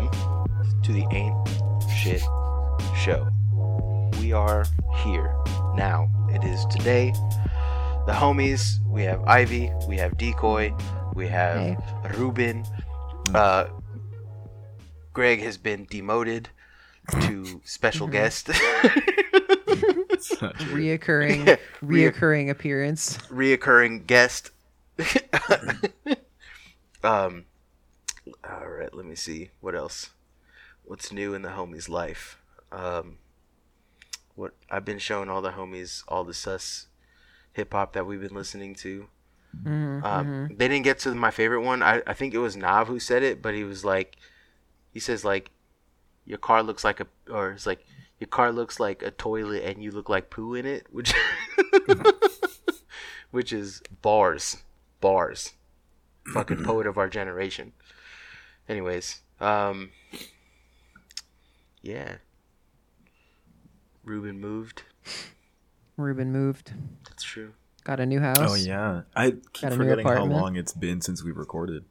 welcome to the Ain't Shit Show. We are here now. It is today. The homies, we have Ivy, we have Decoy, we have Hey. Ruben. Uh, Greg has been demoted to special guest. It's not reoccurring Yeah, reoccurring appearance. reoccurring guest. um, all right, let me see what else. What's new in the homies' life? Um, what I've been showing all the homies all the sus hip hop that we've been listening to. Mhm, Um, mhm. They didn't get to my favorite one. I, I think it was Nav who said it, but he was like, he says like, your car looks like a, or it's like, your car looks like a toilet and you look like poo in it, which, which is bars, bars, fucking poet of our generation. Anyways, um, yeah. Ruben moved. Ruben moved. That's true. Got a new house. Oh yeah, I keep Got a new forgetting how long it's been since we recorded.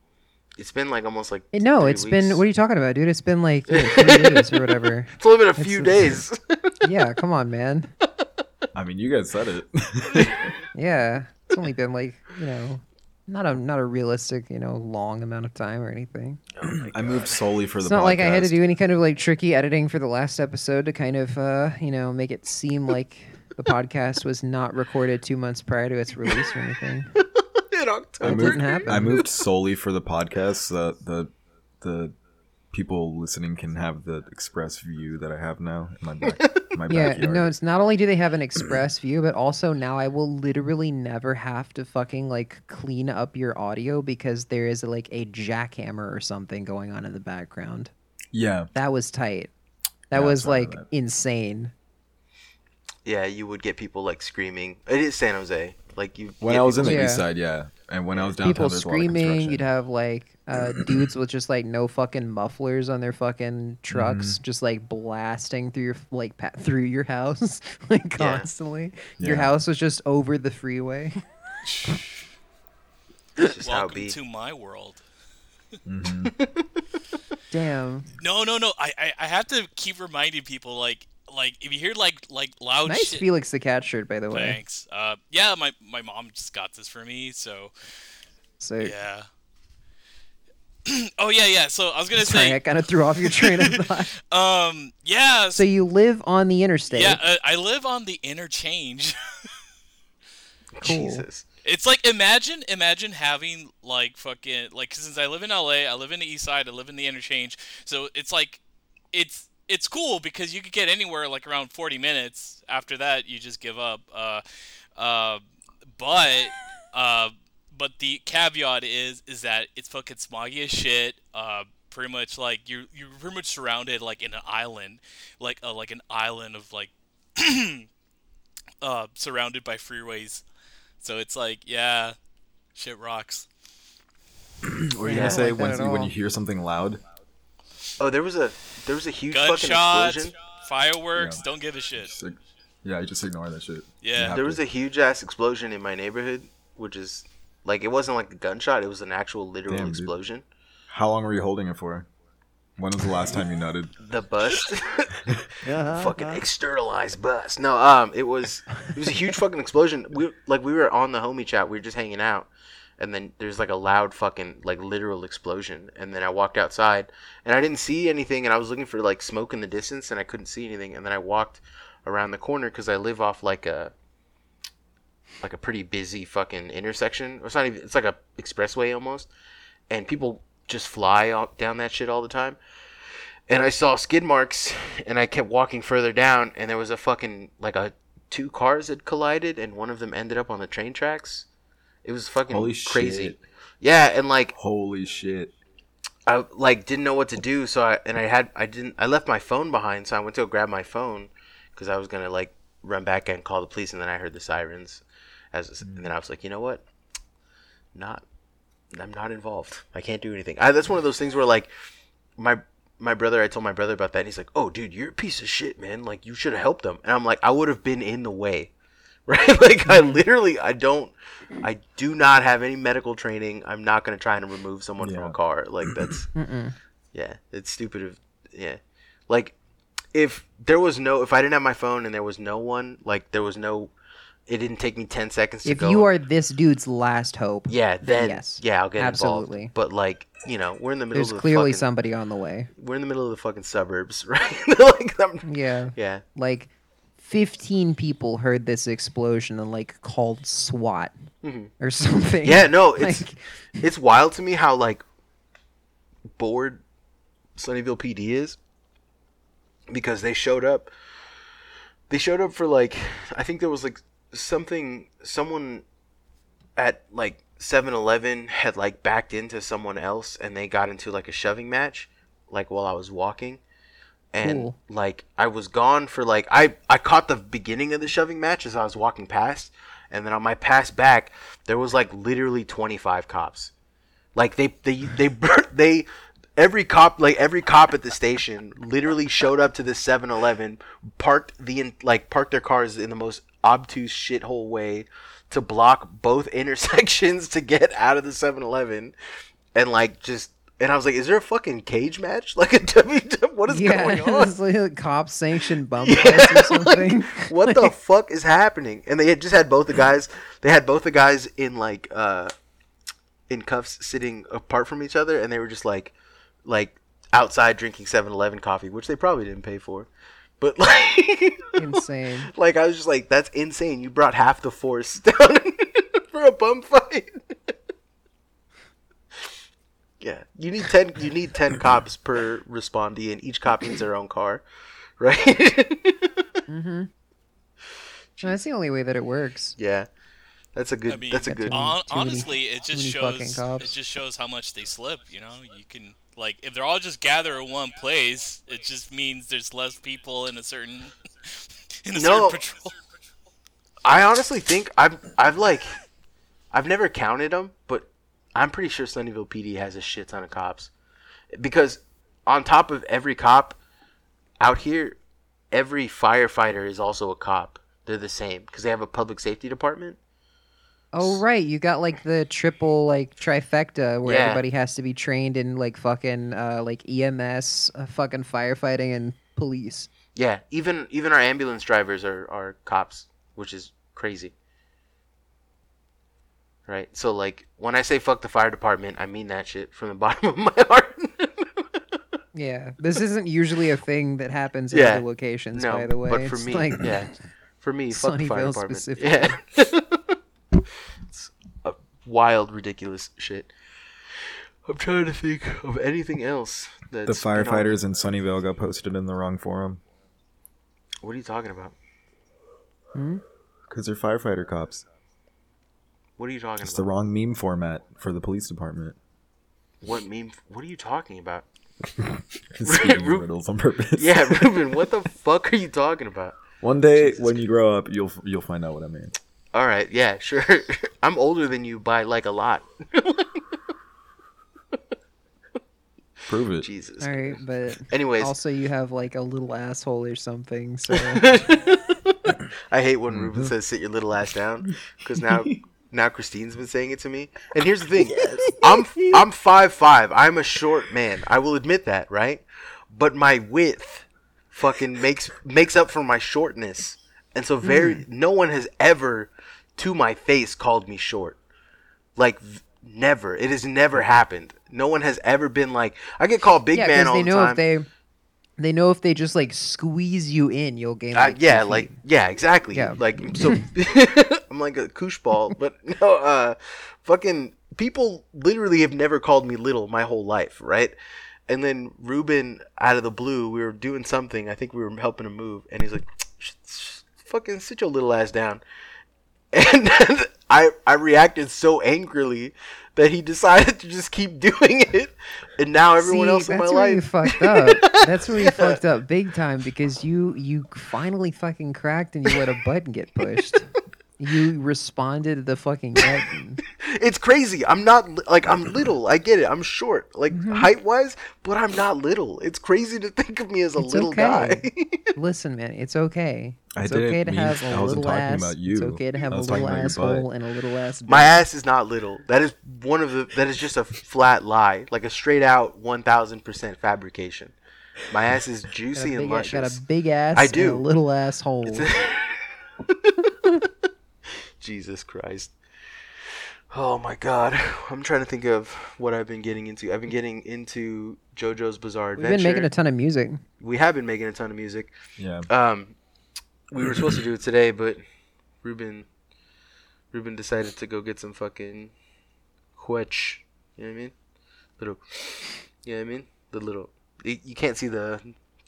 It's been like almost like No, three it's been. What are you talking about, dude? It's been like yeah, three days or whatever. It's only been a few it's- days. Yeah, come on, man. I mean, you guys said it. Yeah, it's only been like you know, not a not a realistic you know long amount of time or anything. I moved solely for the. It's the. not like I had to do any kind of like tricky editing for the last episode to kind of uh you know make it seem like the podcast was not recorded two months prior to its release or anything. in October. It moved, didn't happen. I moved solely for the podcast so that the the people listening can have the express view that I have now in my back, my Yeah, backyard. no, it's not only do they have an express view, but also now I will literally never have to fucking like clean up your audio because there is like a jackhammer or something going on in the background. yeah, That was tight. That Yeah, was like that. insane. Yeah, you would get people like screaming. It is San Jose. Like you. when I was in people- the Yeah. east side, yeah, and when I was downtown, People there's a lot of screaming. You'd have like uh, dudes with just like no fucking mufflers on their fucking trucks, Mm-hmm. just like blasting through your like pa- through your house like constantly. Your Yeah. house was just over the freeway. Just Welcome to my world. Damn. No, no, no. I, I, I have to keep reminding people like like if you hear like like loud Nice shit. Felix the Cat shirt, by the way. Thanks. Uh, yeah, my my mom just got this for me, so So yeah. oh yeah, yeah. So I was gonna sorry, I say, kind of threw off your train of thought. um, yeah, So you live on the interstate. yeah. Uh, I live on the interchange. Jesus. It's like imagine imagine having like fucking like 'cause since I live in LA, I live in the East Side, I live in the interchange. So it's like it's it's cool because you could get anywhere like around 40 minutes. After that, you just give up. Uh, uh, but uh, but the caveat is is that it's fucking smoggy as shit. Uh, pretty much like you're you're pretty much surrounded like in an island, like uh, like an island of like uh, surrounded by freeways. So it's like, yeah, shit rocks. What are you Yeah, gonna say like when you, when you hear something loud? Oh, there was a there was a huge fucking Gunshots, explosion. fireworks, Yeah. don't give a shit. Just, ig- yeah, you just ignore that shit. Yeah. There was a huge ass explosion in my neighborhood, which is like it wasn't like a gunshot. It was an actual literal Damn, dude. explosion. How long were you holding it for? When was the last time you nutted? The bust. Uh-huh, fucking externalized bust. No, um, it was it was a huge fucking explosion. We like we were on the homie chat. We were just hanging out, and then there's like a loud fucking like literal explosion. And then I walked outside, and I didn't see anything. And I was looking for like smoke in the distance, and I couldn't see anything. And then I walked around the corner because I live off like a like a pretty busy fucking intersection. It's not even. It's like a expressway almost, and people just fly down that shit all the time and I saw skid marks, and I kept walking further down, and there was a fucking like a two cars had collided, and one of them ended up on the train tracks. It was fucking Holy crazy. shit. Yeah, and like Holy shit! I like didn't know what to do, so I and I had I didn't I left my phone behind, so I went to go grab my phone because I was gonna like run back and call the police, and then I heard the sirens, as and then I was like, you know what, not I'm not involved. I can't do anything. I, that's one of those things where like my my brother, I told my brother about that. And he's like, "Oh, dude, you're a piece of shit, man. Like you should have helped them." And I'm like, "I would have been in the way." Right? Like I mm-hmm. literally I don't I do not have any medical training. I'm not going to try and remove someone from a car. Like that's Mm-mm. Yeah, it's stupid. Of yeah, like if there was no, if I didn't have my phone and there was no one, like there was no, it didn't take me ten seconds to If go. you are this dude's last hope, yeah, then yes, yeah, I'll get absolutely. involved. But like, you know, we're in the middle there's of the clearly fucking, somebody on the way. we're in the middle of the fucking suburbs, right? like, I'm- Yeah. yeah, Like 15 people heard this explosion and like called SWAT Mhm. or something. yeah. No, it's Like, it's wild to me how like bored Sunnyvale PD is because they showed up. They showed up for like I think there was like something someone at like 7-Eleven had like backed into someone else and they got into like a shoving match like while I was walking and Cool. like I was gone for like I I caught the beginning of the shoving match as I was walking past and then on my pass back there was like literally 25 cops like they they they bur- they every cop like every cop at the station literally showed up to the 7-Eleven, parked the in, like parked their cars in the most obtuse shithole way to block both intersections to get out of the 7-Eleven and like just and I was like, is there a fucking cage match? Like a W? What is yeah, going on? it's like a cop sanctioned bump Yeah, or like, something. what the fuck is happening? And they had just had both the guys. They had both the guys in like uh, in cuffs, sitting apart from each other, and they were just like, like outside drinking 7-Eleven coffee, which they probably didn't pay for. But like, Insane. like I was just like, that's insane. You brought half the force down for a bum fight. Yeah, you need ten. You need ten cops per respondee, and each cop needs their own car, right? Mm-hmm. That's the only way that it works. Yeah, that's a good. I mean, that's a good. many- Hon- too many- honestly, it just shows it just shows how much they slip. You know, you can like if they're all just gather in one place, it just means there's less people in a certain in a No. certain patrol. I honestly think I've I've like I've never counted them, but I'm pretty sure Sunnyvale PD has a shit ton of cops because on top of every cop out here, every firefighter is also a cop. They're the same because they have a public safety department. Oh right, you got like the triple like trifecta where Yeah. everybody has to be trained in like fucking uh, like EMS, uh, fucking firefighting, and police. Yeah, even even our ambulance drivers are are cops, which is crazy. Right? So like when I say fuck the fire department, I mean that shit from the bottom of my heart. Yeah, this isn't usually a thing that happens in Yeah. other locations. no, by the way, but for It's me, like, yeah. For me, fuck the fire Sunnyvale department. specifically. Yeah. it's a wild ridiculous shit. I'm trying to think of anything else The that's been on- firefighters in Sunnyvale got posted in the wrong forum What are you talking about? Hmm? Because they're firefighter cops. What are you talking about? It's the wrong meme format for the police department. What meme? What are you talking about? It's giving Ru- riddles on purpose. Yeah, Ruben, what the fuck are you talking about? One day when you grow up, you'll you'll find out what I mean. All right, yeah, sure. I'm older than you by like a lot. Prove it. Jesus. all right, but Anyways, also you have like a little asshole or something. So I hate when Mm-hmm. Ruben says "sit your little ass down" because now now Christine's been saying it to me. And here's the thing: I'm I'm five five. I'm a short man. I will admit that, right? But my width fucking makes makes up for my shortness. And so very Mm. no one has ever to my face called me short. Like never. It has never happened. No one has ever been like I get called big yeah, man all they the know time. if they they know if they just like squeeze you in, you'll gain. Uh, yeah, like yeah, exactly. Yeah. Like so, I'm like a koosh ball, but no, uh, fucking people literally have never called me little my whole life, right? And then Ruben, out of the blue, we were doing something. I think we were helping him move, and he's like, "Sh- sh- "Fucking sit your little ass down." And I I reacted so angrily that he decided to just keep doing it, and now everyone See, else in that's my where you life. fucked up. That's where you Yeah. fucked up big time because you you finally fucking cracked and you let a button get pushed. You responded to the fucking button. It's crazy. I'm not like I'm little. I get it. I'm short, like Mm-hmm. height wise, but I'm not little. It's crazy to think of me as a It's little okay. guy. Listen, man, it's okay. I It's didn't okay to mean- have a I wasn't little ass. about It's you. okay to have a little about your asshole and a little ass. My ass is not little. That is one of the. That is just a flat lie, like a straight out one thousand percent fabrication. My ass is got a, juicy and big, got a big ass. I and do. a little asshole. Jesus Christ. Oh my god. I'm trying to think of what I've been getting into. I've been getting into JoJo's Bizarre Adventure. We've been making a ton of music. we have been making a ton of music. Yeah. Um, we were supposed to do it today, but Ruben, Ruben decided to go get some fucking huech. You know what I mean? Little, you know what I mean? The little. You, you can't see the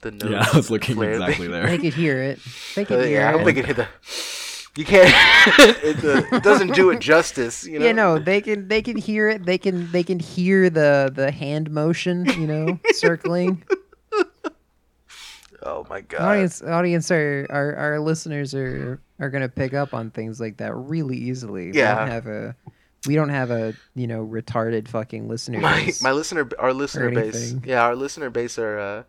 the nose. Yeah, I was looking flare thing. exactly there. They could hear it. They Uh, could hear yeah, I it. hope they could hear the. You can't. it, uh, it doesn't do it justice. You know. Yeah, no, they can they can hear it. They can they can hear the the hand motion, you know, circling. Oh my god. audience audience are our, our listeners are are gonna pick up on things like that really easily. We Yeah. don't have a we don't have a you know retarded fucking listener my base. my listener, our listener base. Yeah, our listener base are. uh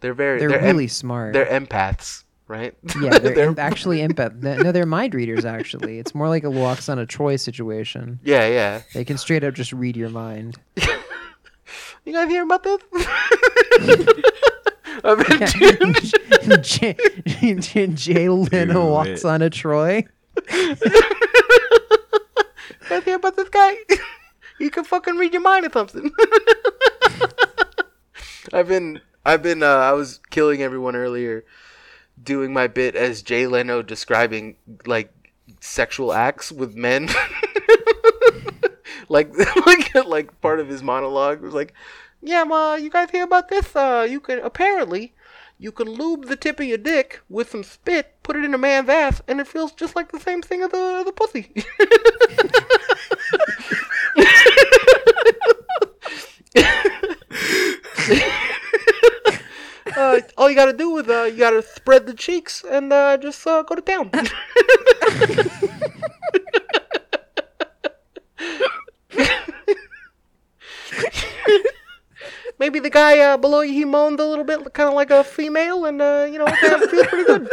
They're very. they're, They're, em- really smart. they're empaths, right? yeah, they're, em- actually empath. No, they're mind readers. Actually, it's more like a walks on a Troy situation. yeah, yeah. They can straight up just read your mind. You guys hear about this? I've been doing Jay, Jay, Jay Leno walks it. on a Troy. You guys hear about this guy? he can fucking read your mind or something. I've been, I've been, uh, I was killing everyone earlier, doing my bit as Jay Leno describing like sexual acts with men. like, like, like part of his monologue was like, "Yeah, ma, you guys hear about this? Uh, you can apparently." You can lube the tip of your dick with some spit, put it in a man's ass, and it feels just like the same thing as the, the pussy. uh, all you gotta do is uh, you gotta spread the cheeks and uh, just uh, go to town. Maybe the guy uh, below you he moaned a little bit, kind of like a female, and uh, you know it feels pretty good.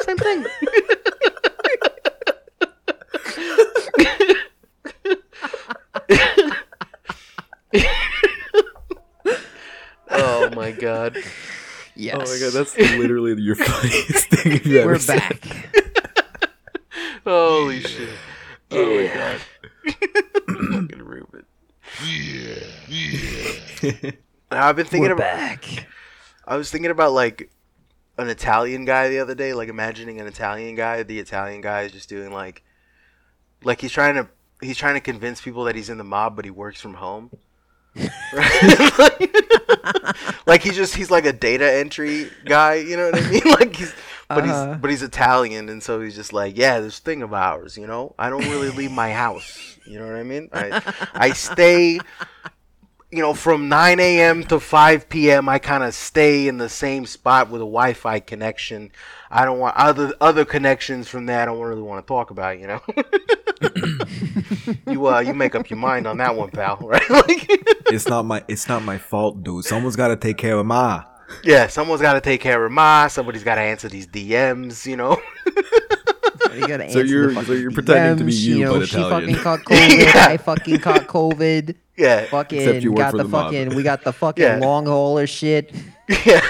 Same thing. oh my god. Yes. Oh my god, that's literally your funniest thing you've ever We're said. back. Holy shit. Oh my god. Fucking Ruben. I've been thinking We're about back. I was thinking about like an Italian guy the other day, like imagining an Italian guy. The Italian guy is just doing like, like he's trying to he's trying to convince people that he's in the mob, but he works from home. Right? Like, he's just he's like a data entry guy. You know what I mean? Like he's but Uh-huh. he's but he's Italian, and so he's just like, yeah, this thing of ours. You know, I don't really leave my house. You know what I mean? I I stay you know, from 9 a.m. to 5 p.m., I kind of stay in the same spot with a Wi-Fi connection. I don't want other other connections from that. I don't really want to talk about. You know, you uh, you make up your mind on that one, pal. Right? like, it's not my it's not my fault, dude. Someone's got to take care of ma. Yeah, someone's got to take care of Ma. Somebody's got to answer these DMs. You know. You gotta So answer the you're- so you're pretending to be DMs, you, know, but she Italian. fucking caught COVID. Yeah. I fucking caught COVID. yeah. Fucking you work got the, the fucking. We got the fucking Yeah. long hauler shit. Yeah.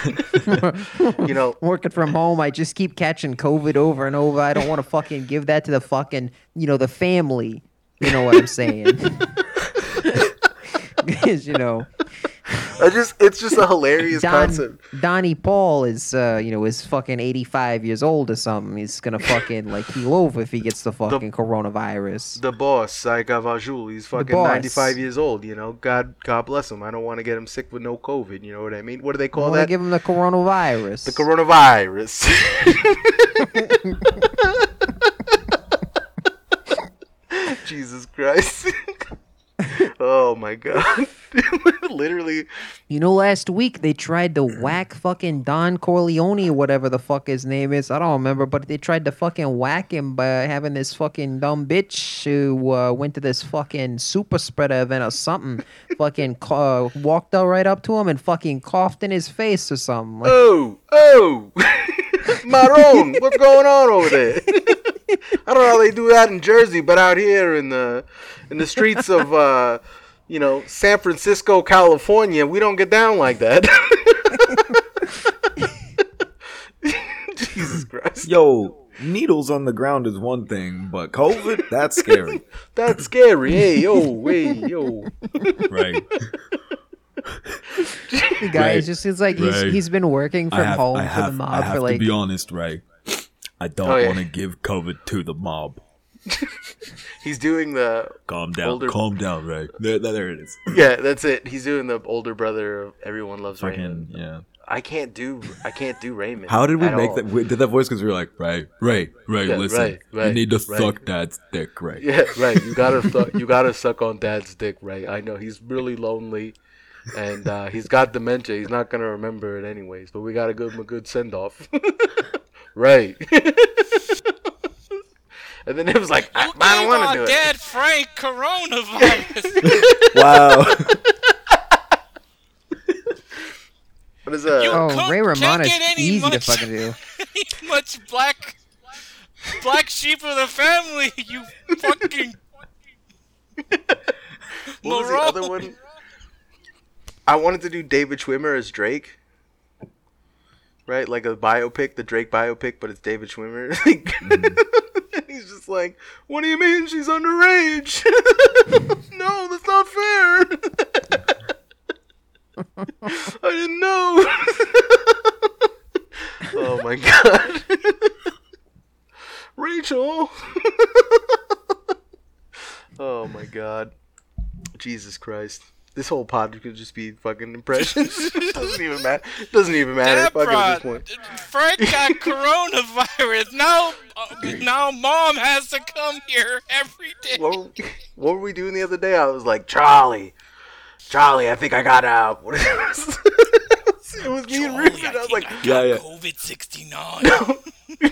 you know. Working from home, I just keep catching COVID over and over. I don't want to fucking give that to the fucking, you know, the family. You know what I'm saying? Because you know, I just it's just a hilarious Don, concept. Donnie Paul is, uh, you know, is fucking 85 years old or something. He's gonna fucking like keel over if he gets the fucking coronavirus. The boss, Sai Gavajul, he's fucking boss. 95 years old, you know. God God bless him. I don't want to get him sick with no COVID, you know what I mean? What do they call that? give him the coronavirus. the coronavirus. Jesus Christ. Oh my god. Literally. You know, last week they tried to whack fucking Don Corleone or whatever the fuck his name is. I don't remember, but they tried to fucking whack him by having this fucking dumb bitch who uh, went to this fucking super spreader event or something. fucking ca- walked out right up to him and fucking coughed in his face or something. Like, Oh, oh. Maron, what's going on over there? I don't know how they do that in Jersey, but out here in the in the streets of uh, you know, San Francisco, California, we don't get down like that. Jesus Christ. Yo, needles on the ground is one thing, but COVID, that's scary. That's scary. Hey, yo, hey, yo. right. the guy right, is just it's like he's right. he's been working from have, home I for the mob I have for like to be honest, right? I don't Oh, yeah. want to give COVID to the mob. He's doing the Calm down, Older- calm down, right? There, there, it is. yeah, that's it. He's doing the older brother of Everyone Loves Fucking Raymond. yeah. I can't do I can't do Raymond. How did we make all. that? We did that voice because we were like, right, right, right. Yeah, listen, right, you need to right. suck dad's dick, right? Yeah, right. You gotta su- you gotta suck on Dad's dick, right? I know he's really lonely, and uh, he's got dementia. He's not gonna remember it anyways. But we gotta give him a good send off, right? And then it was like, I, I don't want to do it. dad Frank coronavirus. Wow. What is that? You- oh Cook Ray can't Romano's get any easy to fucking do. much black black sheep of the family. You fucking what was the other one? I wanted to do David Schwimmer as Drake. Right, like a biopic, the Drake biopic, but it's David Schwimmer. Like, mm. He's just like, "What do you mean she's underage? no, that's not fair. I didn't know." oh my god, Rachel. oh my god. Jesus Christ. This whole pod could just be fucking impressions. doesn't even matter. Doesn't even matter. Fuck at this point. Frank got coronavirus. Now, uh, now mom has to come here every day. What were, what were we doing the other day? I was like, Charlie, Charlie, I think I got out. What it was? it was me and Charlie, Richard. I, was like, I got Yeah, yeah. COVID sixty nine.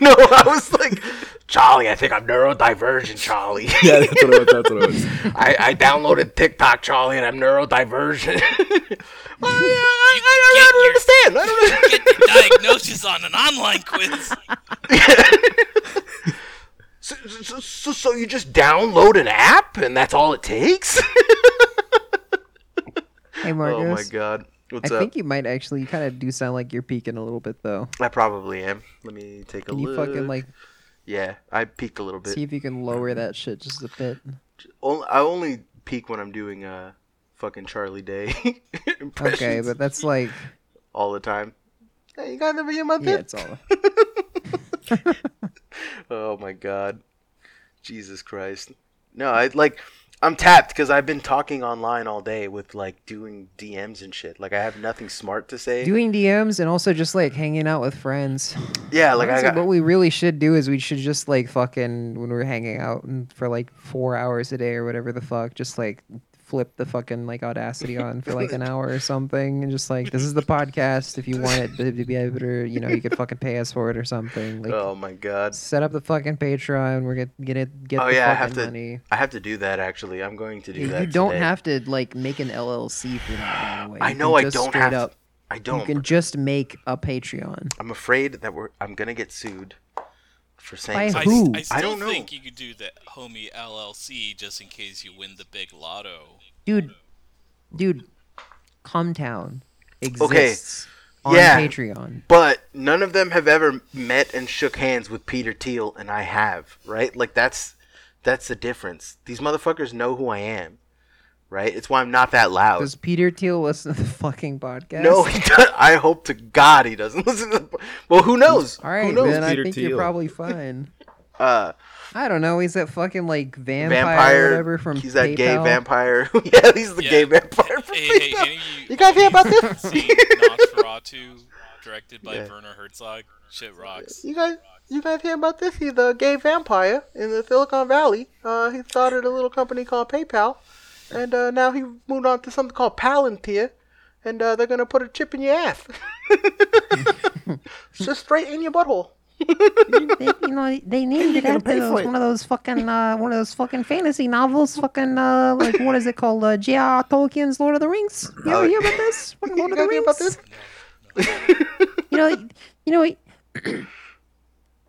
No, I was like, Charlie, I think I'm neurodivergent, Charlie. yeah, that's what it was. That's what it was. I, I downloaded TikTok, Charlie, and I'm neurodivergent. well, I, I, I, I don't understand. I don't understand. Get the diagnosis on an online quiz. So, so, so, so you just download an app and that's all it takes? Hey Marcus. oh my god. What's I up? think you might actually you kind of do sound like you're peeking a little bit though. I probably am. Let me take a Can you look. fucking like Yeah, I peaked a little bit. see if you can lower that shit just a bit? I only peak when I'm doing uh fucking Charlie Day Okay, but that's like all the time. Hey, you guys ever hear about yeah, it's all. Oh my god. Jesus Christ. No, I like I'm tapped because I've been talking online all day with like doing DMs and shit. Like I have nothing smart to say. Doing DMs and also just like hanging out with friends. yeah, like I Honestly, got what we really should do is we should just like fucking when we're hanging out and for like four hours a day or whatever the fuck, just like flip the fucking like audacity on for like an hour or something and just like this is the podcast if you want it to be able to you know you could fucking pay us for it or something like Oh my god. set up the fucking patreon we're gonna get it get Oh the yeah, I have to. money I have to do that actually. I'm going to do you, that. you don't today. have to like make an llc for that by the way I know I don't have. up to, I don't. You can just make a patreon I'm afraid that we're. I'm gonna get sued for saying. By I, something. who? I still don't know. think you could do the homie LLC just in case you win the big lotto. dude, dude, Cumtown exists on yeah. Patreon. But none of them have ever met and shook hands with Peter Thiel, and I have. Right? Like that's that's the difference. These motherfuckers know who I am. Right? It's why I'm not that loud. Does Peter Thiel listen to the fucking podcast? No, he does. I hope to God he doesn't listen to. The, well, who knows? All right, who knows? then I think Thiel? you're probably fine. Uh, I don't know. He's that fucking like vampire, or vampire. whatever from he's that gay vampire. yeah, he's the Yeah. gay vampire. From Hey, hey, PayPal. any you, You guys hear about this? seen Nosferatu, directed by Yeah. Werner Herzog? Shit rocks. You guys, you guys hear about this? He's a gay vampire in the Silicon Valley. Uh, he started a little company called PayPal, and uh, now he moved on to something called Palantir, and uh, they're gonna put a chip in your ass, just straight in your butthole. they, you know, they named it after those, it. one of those fucking, uh, one of those fucking fantasy novels. Fucking, uh, like what is it called? Uh, J.R.R. Tolkien's Lord of the Rings. You ever Oh, hear about this? Fucking Lord You of the Rings. about this? You know, you know,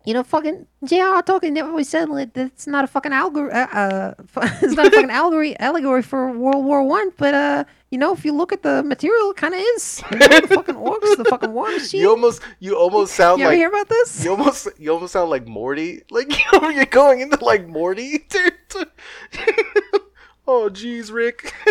you know, fucking J.R.R. Tolkien. never always said like, that's not a fucking allegory. Uh, uh, it's not a fucking allegory allegory for World War One. But uh, you know, if you look at the material, it kind of is. You know, the fucking orcs, the fucking war machine. You almost, you almost sound You ever like hear about this? You almost you almost sound like Morty. Like you're going into like Morty. Territory. oh jeez, Rick.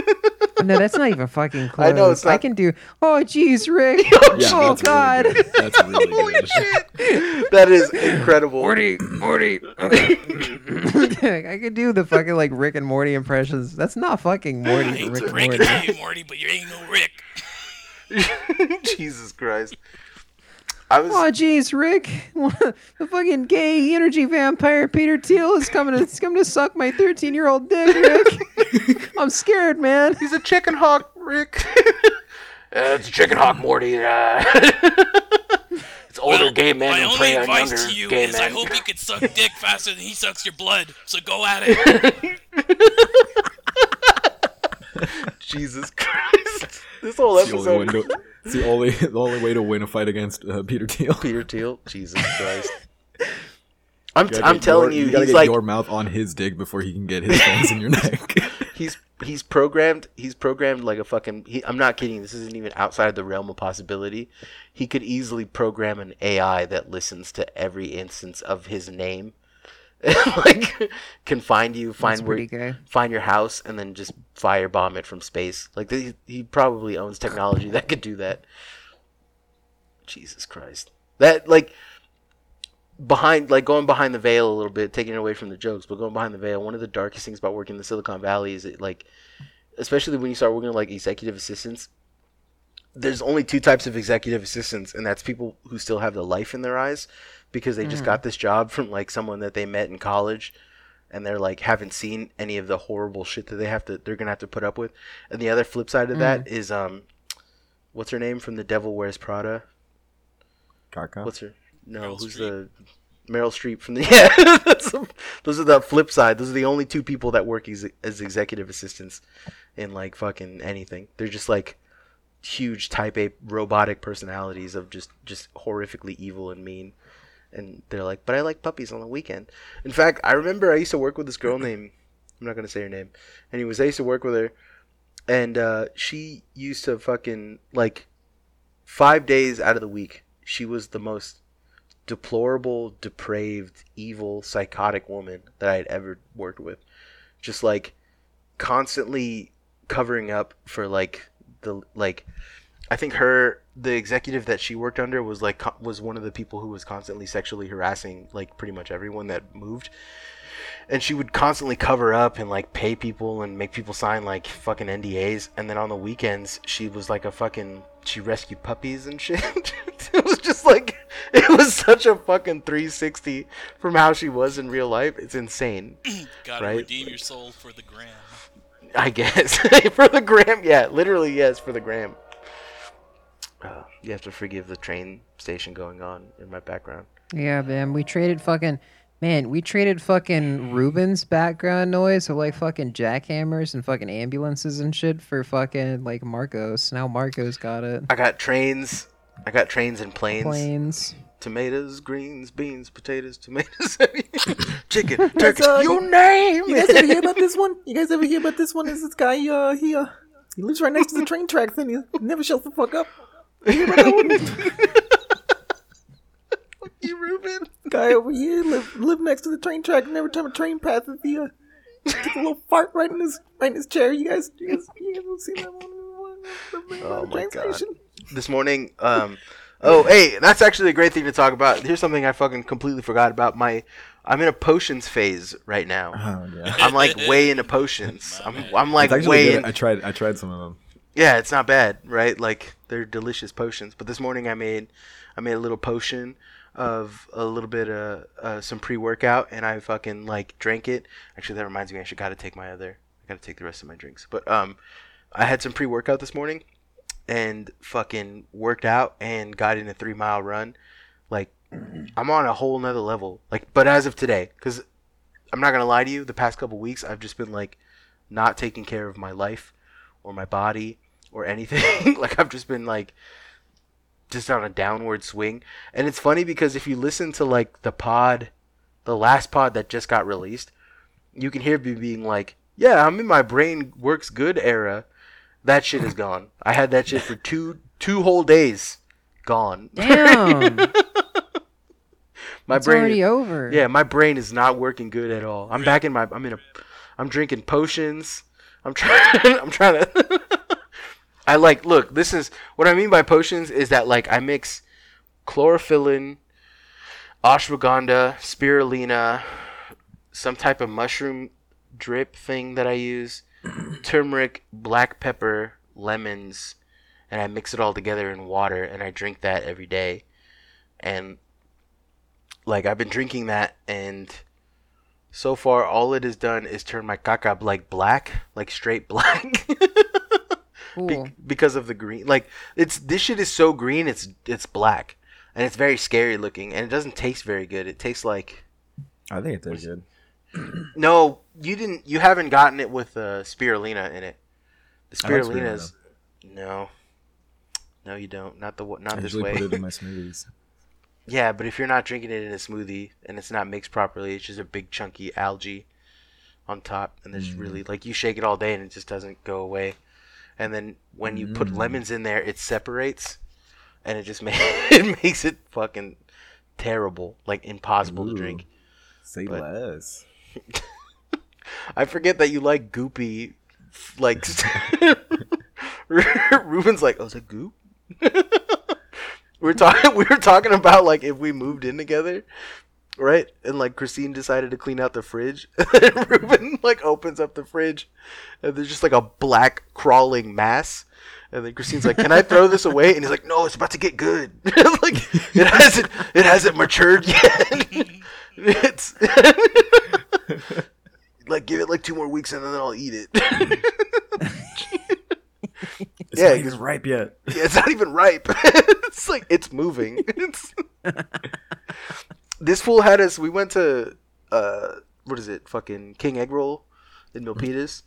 No, that's not even fucking close. I know, it's I can do. Oh, jeez, Rick. Oh, yeah, oh that's God. Really good. That's really Holy good. shit. That is incredible. Morty, Morty. I could do the fucking like Rick and Morty impressions. That's not fucking I Morty. hate Rick to and Morty. it you, Morty, but you ain't no Rick. Jesus Christ. I was Oh jeez, Rick! the fucking gay energy vampire Peter Thiel is coming to is coming to suck my thirteen-year-old dick, Rick. I'm scared, man. he's a chicken hawk, Rick. Uh, it's a chicken hawk, Morty. Uh, it's older gay men My who only prey on advice younger to you gay is I hope you can suck dick faster than he sucks your blood. So go at it. Jesus Christ. This whole It's the episode. to, it's the only the only way to win a fight against uh, Peter Thiel. Peter Thiel, Jesus Christ. I'm, you I'm telling your- you, you gotta he's get like your mouth on his dick before he can get his fangs in your neck. he's he's programmed he's programmed like a fucking he, i'm not kidding this isn't even outside the realm of possibility he could easily program an ai that listens to every instance of his name like can find you find That's where find your house and then just firebomb it from space. Like he, he probably owns technology that could do that. Jesus christ. That like behind like going behind the veil a little bit taking it away from the jokes but going behind the veil one of the darkest things about working in the silicon valley is it like especially when you start working with like executive assistants there's only two types of executive assistants and that's people who still have the life in their eyes because they just got this job from like someone that they met in college and they're like haven't seen any of the horrible shit that they have to they're gonna have to put up with and the other flip side of that is um what's her name from the devil wears prada Kaka. What's her? No, Meryl who's Streep. the Meryl Streep from the yeah? those are the flip side. Those are the only two people that work ex- as executive assistants in like fucking anything. They're just like huge Type A robotic personalities of just just horrifically evil and mean. And they're like, but I like puppies on the weekend. In fact, I remember I used to work with this girl named I'm not gonna say her name. Anyways, I used to work with her, and uh, she used to fucking like five days out of the week. She was the most deplorable, depraved, evil, psychotic woman that I had ever worked with. Just like constantly covering up for like the like I think her the executive that she worked under was like was one of the people who was constantly sexually harassing like pretty much everyone that moved. And she would constantly cover up and like pay people and make people sign like fucking NDAs. And then on the weekends, she was like a fucking she rescued puppies and shit. it was just like it was such a fucking 360 from how she was in real life. It's insane. Gotta Right. redeem your soul for the gram. I guess for the gram, yeah, literally yes for the gram. Uh, you have to forgive the train station going on in my background. Yeah, man. We traded fucking. Man, we traded fucking Ruben's background noise of like fucking jackhammers and fucking ambulances and shit for fucking like Marcos. Now Marcos got it. I got trains. I got trains and planes. Planes. Tomatoes, greens, beans, potatoes, tomatoes, chicken, turkey. uh, you name You guys ever hear about this one? You guys ever hear about this one? Is this guy? Uh, he uh, he lives right next to the train tracks and he never shuts the fuck up. You hear about that one? you Ruben. guy over here live live next to the train track, and every time a train passes, he uh, gets a little fart right in his right in his chair. You guys, you guys, you guys have seen that one? Oh my God. station? This morning, um, oh hey, that's actually a great thing to talk about. Here's something I fucking completely forgot about. My, I'm in a potions phase right now. Oh yeah. I'm like way into potions. I'm, I'm like way good. in, I tried. I tried some of them. Yeah, it's not bad, right? Like they're delicious potions. But this morning I made I made a little potion of a little bit of uh, some pre-workout, and I fucking like drank it. Actually, that reminds me, I should gotta take my other I gotta take the rest of my drinks. But um, I had some pre workout this morning, and fucking worked out and got in a three mile run. Like I'm on a whole nother level. Like, but as of today, because I'm not gonna lie to you, the past couple weeks I've just been like not taking care of my life or my body or anything. like I've just been like just on a downward swing. And it's funny because if you listen to like the pod, the last pod that just got released, you can hear me being like, "Yeah, I'm in my brain works good era." That shit is gone. I had that shit for two two whole days. Gone. Damn. my it's brain already over. Yeah, my brain is not working good at all. I'm back in my. I'm in a. I'm drinking potions. I'm trying. I'm trying to. I like. Look, this is what I mean by potions is that like I mix chlorophyllin, ashwagandha, spirulina, some type of mushroom drip thing that I use, turmeric, black pepper, lemons, and I mix it all together in water and I drink that every day. And like I've been drinking that and so far all it has done is turn my caca like black, like straight black. Cool. Be- because of the green. Like it's this shit is so green it's it's black. And it's very scary looking and it doesn't taste very good. It tastes like I think it tastes good. No, you didn't you haven't gotten it with uh, spirulina in it. The I like spirulina is no. No, you don't. Not the wa- not I this usually way. put it in my smoothies. Yeah, but if you're not drinking it in a smoothie and it's not mixed properly, it's just a big chunky algae on top, and there's Mm. really like you shake it all day and it just doesn't go away. And then when you put Mm. lemons in there, it separates, and it just ma- it makes it fucking terrible, like impossible to drink. Say But- less. I forget that you like goopy, like. Ruben's like, oh, is that goop? we are talking. We were talking about like if we moved in together, right? And like Christine decided to clean out the fridge, and Ruben like opens up the fridge, and there's just like a black crawling mass. And then Christine's like, "Can I throw this away?" And he's like, "No, it's about to get good. like it hasn't, it hasn't matured yet. it's like give it like two more weeks and then I'll eat it." It's Yeah, not even ripe yet. Yeah, it's not even ripe. it's like it's moving. It's... this fool had us. We went to uh, what is it? Fucking King Egg Roll in Milpitas.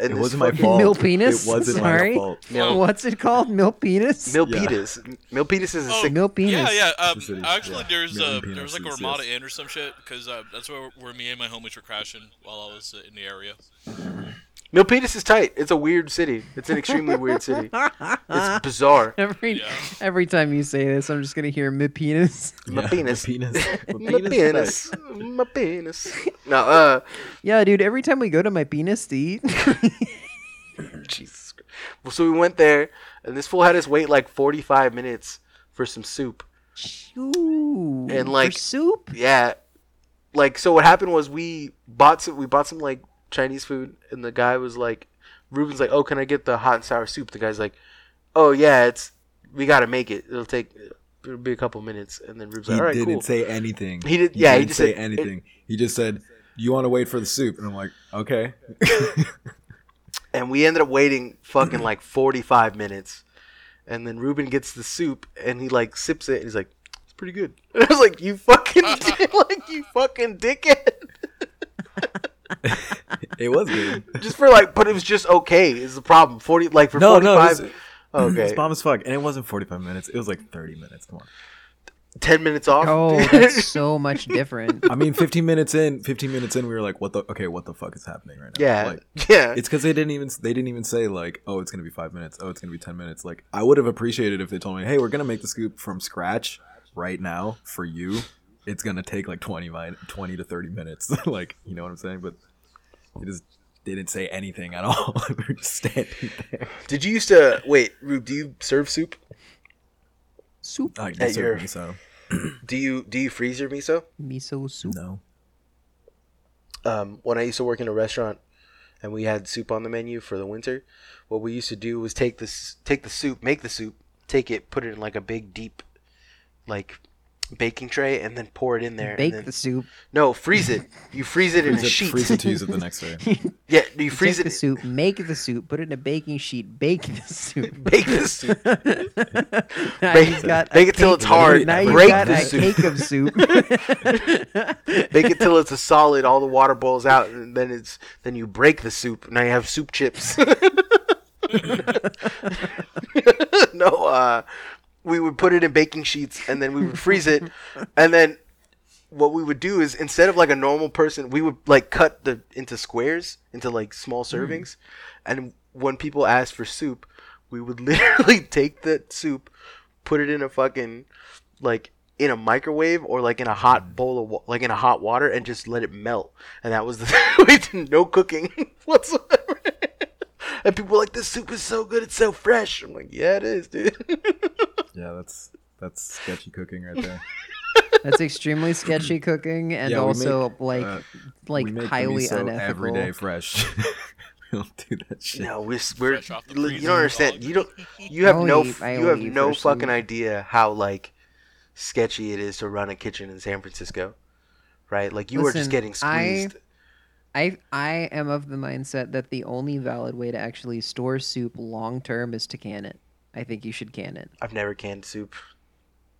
And It wasn't my fucking- fault. Mill penis? It wasn't Sorry? my fault. Mil- What's it called? Milk penis? Milpitas. Milpitas is a Oh, sick. Milk. Yeah, yeah. Um, actually, yeah. there's Million uh, there was like a penises, Ramada yes. Inn or some shit because uh, that's where where me and my homies were crashing while I was uh, in the area. Milpitas is tight. It's a weird city. It's an extremely weird city. It's bizarre. Every Yeah. every time you say this, I'm just gonna hear mid penis. My Yeah, penis. My penis. My penis. My penis. No, uh, Yeah, dude. Every time we go to my penis to eat, Jesus. Christ. Well, so we went there, and this fool had us wait like 45 minutes for some soup. Ooh, And, for like- soup. Yeah, like so. What happened was we bought some. We bought some like Chinese food, and the guy was like, Ruben's like, "Oh, can I get the hot and sour soup?" The guy's like, "Oh yeah, it's we gotta make it. It'll take it'll be a couple minutes." And then Ruben's He like, "All right, didn't cool." say anything. He did- yeah, he didn't just say said- anything. he just said, "You want to wait for the soup?" And I'm like, "Okay." and we ended up waiting fucking like 45 minutes and then Ruben gets the soup and he like sips it and he's like it's pretty good and I was like you fucking like you fucking dickhead it was good. just for like but it was just okay is the problem 40 like for No, no, 45 it was, it was okay bomb as fuck, and it wasn't 45 minutes. It was like 30 minutes. Come on. 10 minutes off Oh, that's so much different. I mean, 15 minutes in, 15 minutes in, we were like, "What the? Okay, what the fuck is happening right now?" yeah Like, yeah it's because they didn't even they didn't even say like, "Oh, it's gonna be five minutes. Oh, it's gonna be 10 minutes." Like, I would have appreciated if they told me, "Hey, we're gonna make the scoop from scratch right now for you. It's gonna take like 20 min- 20 to 30 minutes." like, you know what I'm saying? But they just didn't say anything at all. we were just standing there. did you used to wait Rube do you serve soup soup, Like, At your- me so do you do you freeze your miso miso soup. no. um, when I used to work in a restaurant and we had soup on the menu for the winter, what we used to do was take this, take the soup, make the soup, take it, put it in like a big deep, like baking tray and then pour it in there. and Bake then- the soup. No, freeze it. You freeze it in Freeze a it, sheet. freeze it to use it the next day. Yeah, you You freeze take it. the soup, make the soup, put it in a baking sheet, bake the soup. Bake the soup. Bake- he's got a bake it till it's hard. Now Break got the soup. cake of soup. Bake it till it's a solid. All the water boils out, and then it's then you break the soup. Now you have soup chips. no, uh, we would put it in baking sheets, and then we would freeze it, and then what we would do is instead of like a normal person, we would like cut the into squares into like small mm. servings, and when people asked for soup, we would literally take the soup, put it in a fucking like in a microwave or like in a hot mm. bowl of wa- like in a hot water and just let it melt, and that was the we did no cooking whatsoever. And people were like, "This soup is so good, it's so fresh." I'm like, "Yeah, it is, dude." Yeah, that's that's sketchy cooking right there. That's extremely sketchy cooking and Yeah, also make, like uh, like we make highly miso unethical. every day fresh. we don't do that shit. No, we're, we're Fresh off the you don't understand. You don't. You have no. eat- you have no fucking soup. idea how like sketchy it is to run a kitchen in San Francisco, right? Like you are just getting squeezed. I I I am of the mindset that the only valid way to actually store soup long term is to can it. I think you should can it. I've never canned soup.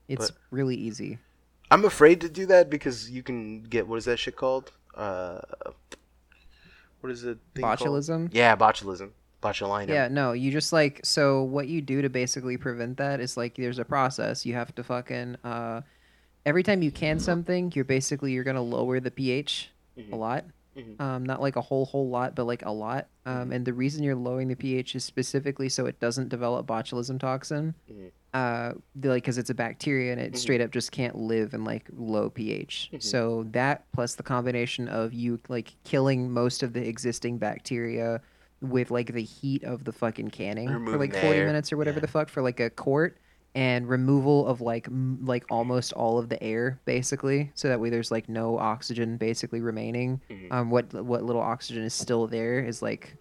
It's But- really easy. I'm afraid to do that because you can get what is that shit called? Uh, what is it? thing called? Botulism? Yeah, botulism. Botulinum. Yeah, no, you just like so what you do to basically prevent that is like there's a process. You have to fucking uh every time you can something, you're basically you're going to lower the pH a Mhm. lot. Mhm. Um not like a whole whole lot, but like a lot. Um and the reason you're lowering the pH is specifically so it doesn't develop botulism toxin. Mhm. Uh like cuz it's a bacteria and it Mhm. straight up just can't live in like low pH. Mhm. So that plus the combination of you like killing most of the existing bacteria with like the heat of the fucking canning for like 40 air, minutes or whatever yeah. the fuck for like a quart and removal of like m- like almost all of the air basically so that way there's like no oxygen basically remaining Mhm. um what what little oxygen is still there is like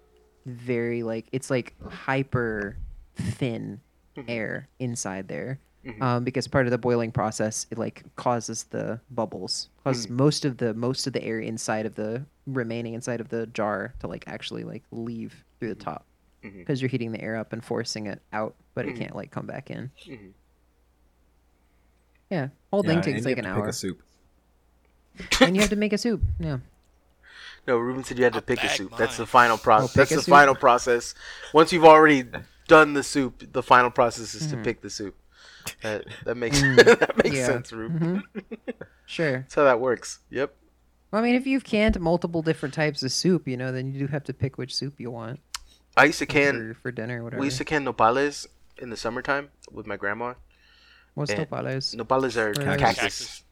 very like it's like hyper thin Mhm. air inside there Mhm. um, because part of the boiling process it like causes the bubbles causes most of the most of the air inside of the remaining inside of the jar to like actually like leave through the top Because you're heating the air up and forcing it out but it Mhm. can't like come back in Mhm. yeah whole Yeah, thing and takes you like have an to pick hour a soup. and you have to make a soup yeah No, Ruben said you had to I'll pick a bag soup. That's the final Oh, process. pick That's the soup? final process. Once you've already done the soup, the final process is to Mhm. pick the soup. That that makes Mm, that makes yeah. sense, Ruben. Mhm. sure That's how that works. Yep. well, i mean if you've canned multiple different types of soup you know then you do have to pick which soup you want I used to can. for, for dinner or whatever We used to can nopales in the summertime with my grandma. what's and- nopales Nopales are Cactus. cactus,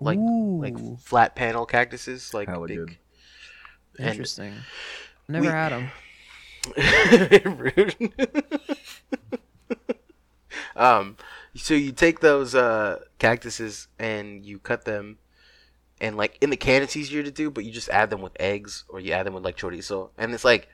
like like Ooh, flat panel cactuses, like Hella big. good. and- interesting never we- had them Rude. um, so you take those uh, cactuses and you cut them, and like in the can, it's easier to do, but you just add them with eggs or you add them with like chorizo, and it's like.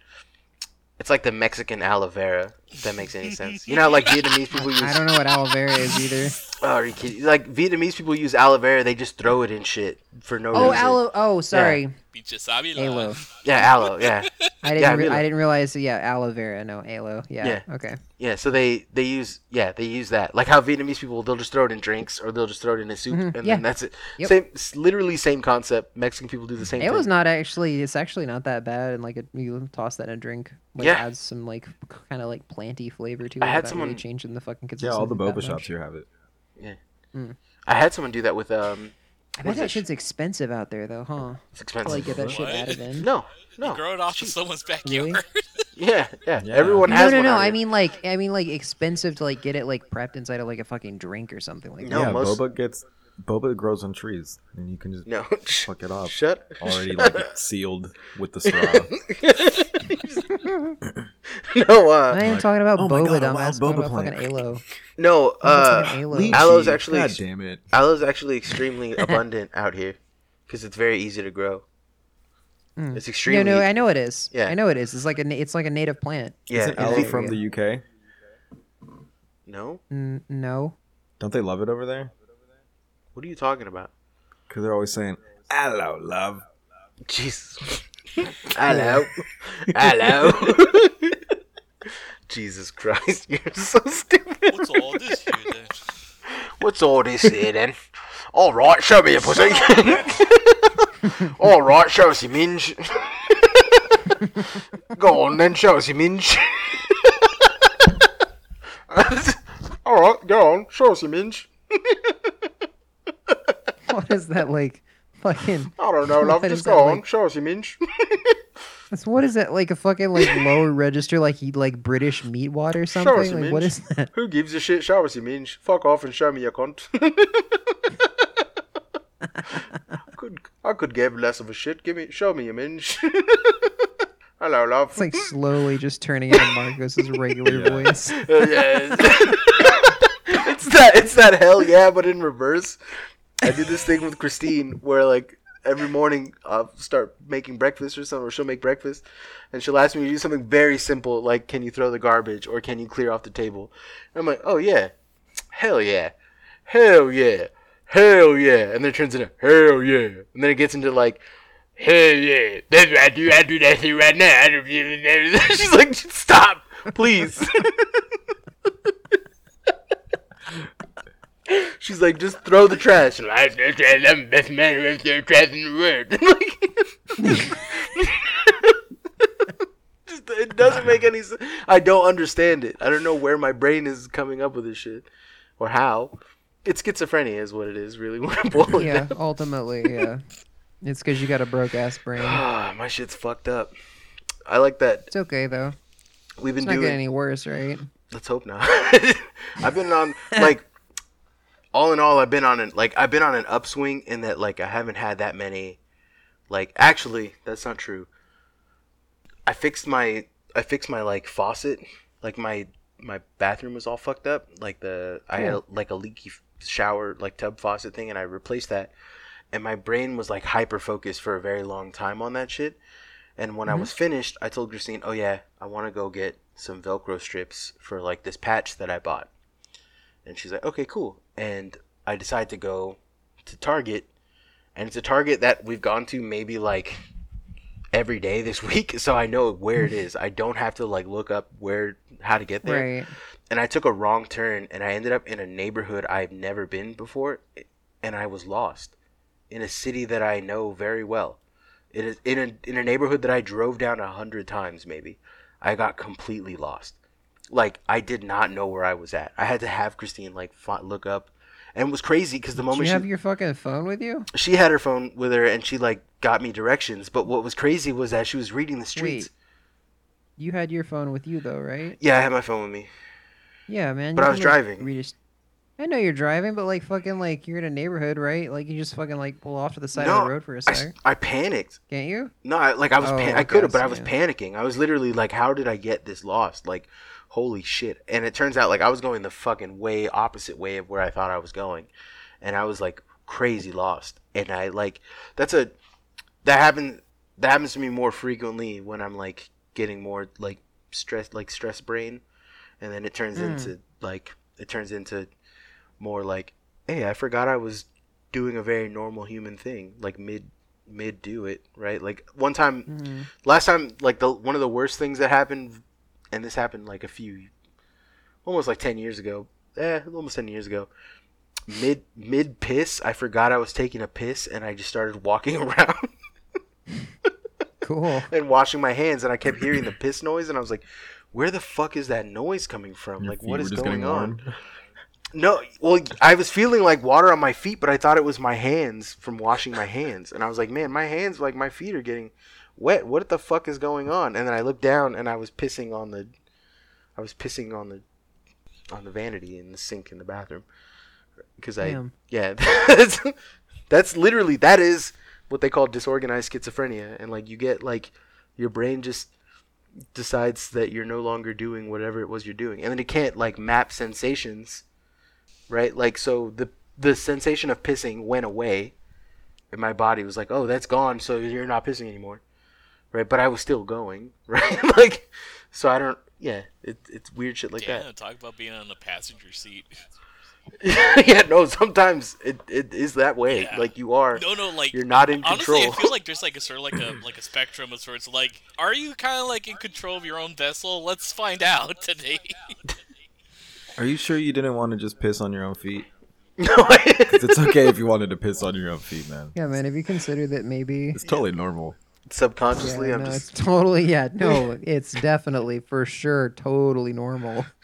It's like the Mexican aloe vera, that makes any sense. You know, like Vietnamese people use. I don't know what aloe vera is either. Oh, are you kidding? Like Vietnamese people use aloe vera, they just throw it in shit for no Oh, reason. Oh, aloe. Oh, sorry. Pinche Avila. Aloe. Yeah, aloe. Yeah, I didn't. Yeah, re- I didn't realize. Yeah, aloe vera. No, aloe. Yeah. Yeah. Okay. yeah. So they they use yeah they use that like how Vietnamese people they'll just throw it in drinks or they'll just throw it in a soup Mhm, and yeah. then that's it. Yep. Same, literally same concept. Mexican people do the same Aloe's thing. not actually. It's actually not that bad, and like it, you toss that in a drink. Like, Yeah. Adds some like kind of like planty flavor to it. I had someone- really changing the fucking Yeah, all the boba shops here have it. Yeah. I had someone do that with um. I what bet that it? shit's expensive out there, though, huh? It's expensive. like get that shit added in. No, no. Grow it off in someone's backyard. Yeah, yeah, Yeah. Everyone No, has no, one no. I mean, like, I mean, like, expensive to like get it like prepped inside of like a fucking drink or something like that. No, yeah, most- boba gets boba grows on trees, and you can just no. fuck it off. Shut. Already shut like sealed with the straw. no, uh, I'm not even Like, talking about oh my boba, God, a dumbass. I'm talking boba about fucking plant. aloe. no. Uh, fucking aloe? Aloe's actually God damn it. aloe's actually extremely abundant out here because it's very easy to grow. Mm. It's extremely. No, no, I know it is. Yeah. I know it is. It's like a, it's like a native plant. yeah. Isn't aloe from the UK? No. N- no. Don't they love it over there? What are you talking about? Because they're always saying, "Hello, love." Jesus. Hello. Hello. Jesus Christ, you're so stupid. What's all this here then? What's all this here then? All right, show me your pussy. all right, show us your minge. Go on then, show us your minge. all right, go on, show us your minge. What is that like? Fucking. I don't know, love. Just go that, on, like- show us your minge. That's, what is that like? A fucking like lower register, like he like British meat wad or Show us something? your Like what minge. is that? Who gives a shit? Show us your minge. Fuck off and show me your cunt. could I could give less of a shit. Give me, show me your minge. Hello, love. It's like slowly just turning into Marcos's regular Yeah. voice. Uh, yeah, it's, it's that it's that hell yeah, but in reverse. I did this thing with Christine where like every morning I'll start making breakfast or something, or she'll make breakfast, and she'll ask me to do something very simple like, "Can you throw the garbage?" or "Can you clear off the table?" And I'm like, "Oh yeah, hell yeah, hell yeah, hell yeah," and then it turns into hell yeah, and then it gets into like. Hell yeah, that's what I do. I do that shit right now. I even- She's like, stop, please. She's like, just throw the trash. I'm like, I'm the best man who ever threw trash in the world. Like- just, it doesn't make any sense. I don't understand it. I don't know where my brain is coming up with this shit or how. It's schizophrenia, is what it is, really. When I boil it yeah, down. ultimately, yeah. It's because you got a broke ass brain. Ah, my shit's fucked up. I like that. It's okay though. We've It's been not doing. getting any worse, right? Let's hope not. I've been on like all in all I've been on an like I've been on an upswing in that like I haven't had that many like actually that's not true. I fixed my I fixed my like faucet like my my bathroom was all fucked up like the I had hmm. like a leaky shower like tub faucet thing and I replaced that and my brain was like hyper focused for a very long time on that shit and when I mm-hmm. was finished, I told Christine, "Oh yeah, I want to go get some Velcro strips for like this patch that I bought." And she's like, "Okay, cool." And I decide to go to Target, and it's a Target that we've gone to maybe like every day this week, so I know where it is. I don't have to like look up where how to get there Right. and I took a wrong turn and I ended up in a neighborhood I've never been before and I was lost in a city that I know very well. It is in a in a neighborhood that I drove down a hundred times maybe. I got completely lost. Like I did not know where I was at. I had to have Christine like look up, and it was crazy because the moment you she have your fucking phone with you? she had her phone with her and she like got me directions. But what was crazy was that she was reading the streets. Wait. You had your phone with you though, right? Yeah, I had my phone with me. Yeah, man. But I was driving. read a I know you're driving, but like fucking like you're in a neighborhood, right? Like you just fucking like pull off to the side of the road for a sec, I panicked. can't you? No, I, like I was, Oh, pan- I could have, but I I was panicking. I was literally like, "How did I get this lost?" Like, holy shit! And it turns out like I was going the fucking way opposite way of where I thought I was going, and I was like crazy lost. And I like that's a that happen that happens to me more frequently when I'm like getting more like stress like stress brain, and then it turns Mm. into like it turns into more like, hey, I forgot I was doing a very normal human thing, like mid mid do it right. Like one time Mm-hmm. last time like the one of the worst things that happened and this happened like a few almost like 10 years ago. Eh almost 10 years ago. Mid mid piss i forgot i was taking a piss and i just started walking around. Cool. and washing my hands and i kept hearing the piss noise and i was like where the fuck is that noise coming from? Your like feet what were is just going on? No, well, I was feeling like water on my feet, but I thought it was my hands from washing my hands, and I was like, man, my hands, like my feet are getting wet. What the fuck is going on? And then I looked down, and I was pissing on the, I was pissing on the, on the vanity in the sink in the bathroom, because I, Damn. yeah, that's, that's literally that is what they call disorganized schizophrenia, and like you get like your brain just decides that you're no longer doing whatever it was you're doing and then it can't like map sensations right like so the the sensation of pissing went away and my body was like oh that's gone so you're not pissing anymore right but i was still going right like so i don't yeah it, it's weird shit like yeah, that talk about being on the passenger seat. yeah, no. Sometimes it, it is that way. Yeah. Like you are. No, no, like You're not in honestly, control. I feel like there's like a sort of like a like a spectrum of sorts. Like, are you kind of like in control of your own vessel? Let's find out today. Are you sure you didn't want to just piss on your own feet? No, 'Cause it's okay if you wanted to piss on your own feet, man. Yeah, man. Have you considered that maybe? It's totally normal. Subconsciously, Yeah, I'm no, just. it's totally yeah. No, it's definitely for sure totally normal.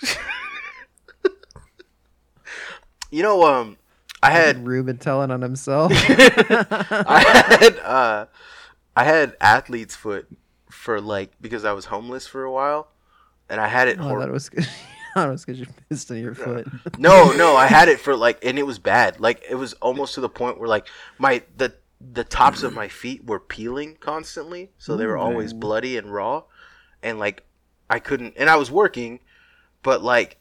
You know, um, I had Ruben telling on himself. I had uh, I had athlete's foot for like because I was homeless for a while, and I had it. Oh, hor- that was good. I was because you pissed on your foot. no, no, I had it for like, and it was bad. Like it was almost to the point where like my the the tops of my feet were peeling constantly, so they were always bloody and raw, and like I couldn't. And I was working, but like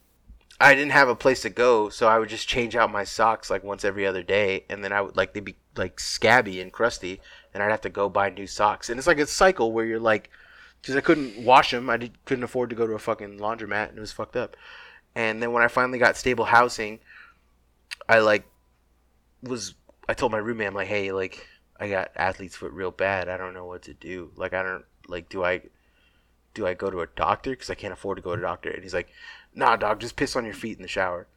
I didn't have a place to go, so I would just change out my socks like once every other day, and then I would like they'd be like scabby and crusty, and I'd have to go buy new socks. And it's like a cycle where you're like, because I couldn't wash them, I did, couldn't afford to go to a fucking laundromat, and it was fucked up. And then when I finally got stable housing, I like was I told my roommate I'm like, hey, like I got athlete's foot real bad. I don't know what to do. Like I don't like do I do I go to a doctor because I can't afford to go to a doctor? And he's like, nah, dog, just piss on your feet in the shower.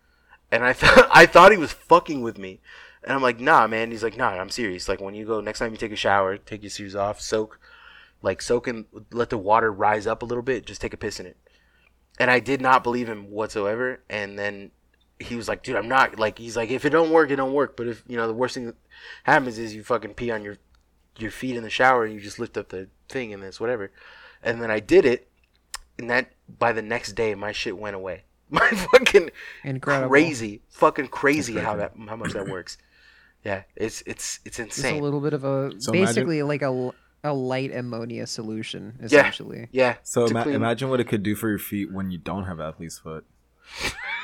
And I thought I thought he was fucking with me. And I'm like, nah, man. He's like, nah, I'm serious. Like when you go next time you take a shower, take your shoes off, soak, like soak and let the water rise up a little bit. Just take a piss in it. And I did not believe him whatsoever. And then he was like, dude, I'm not like. He's like, if it don't work, it don't work. But if you know, the worst thing that happens is you fucking pee on your your feet in the shower and you just lift up the thing and it's whatever. And then I did it, and that by the next day my shit went away. My fucking Incredible. crazy, fucking crazy That's how that how much that works. Yeah, it's it's it's It's insane. a little bit of a So imagine- basically like a light ammonia solution essentially. yeah. So ima- imagine what it could do for your feet when you don't have athlete's foot.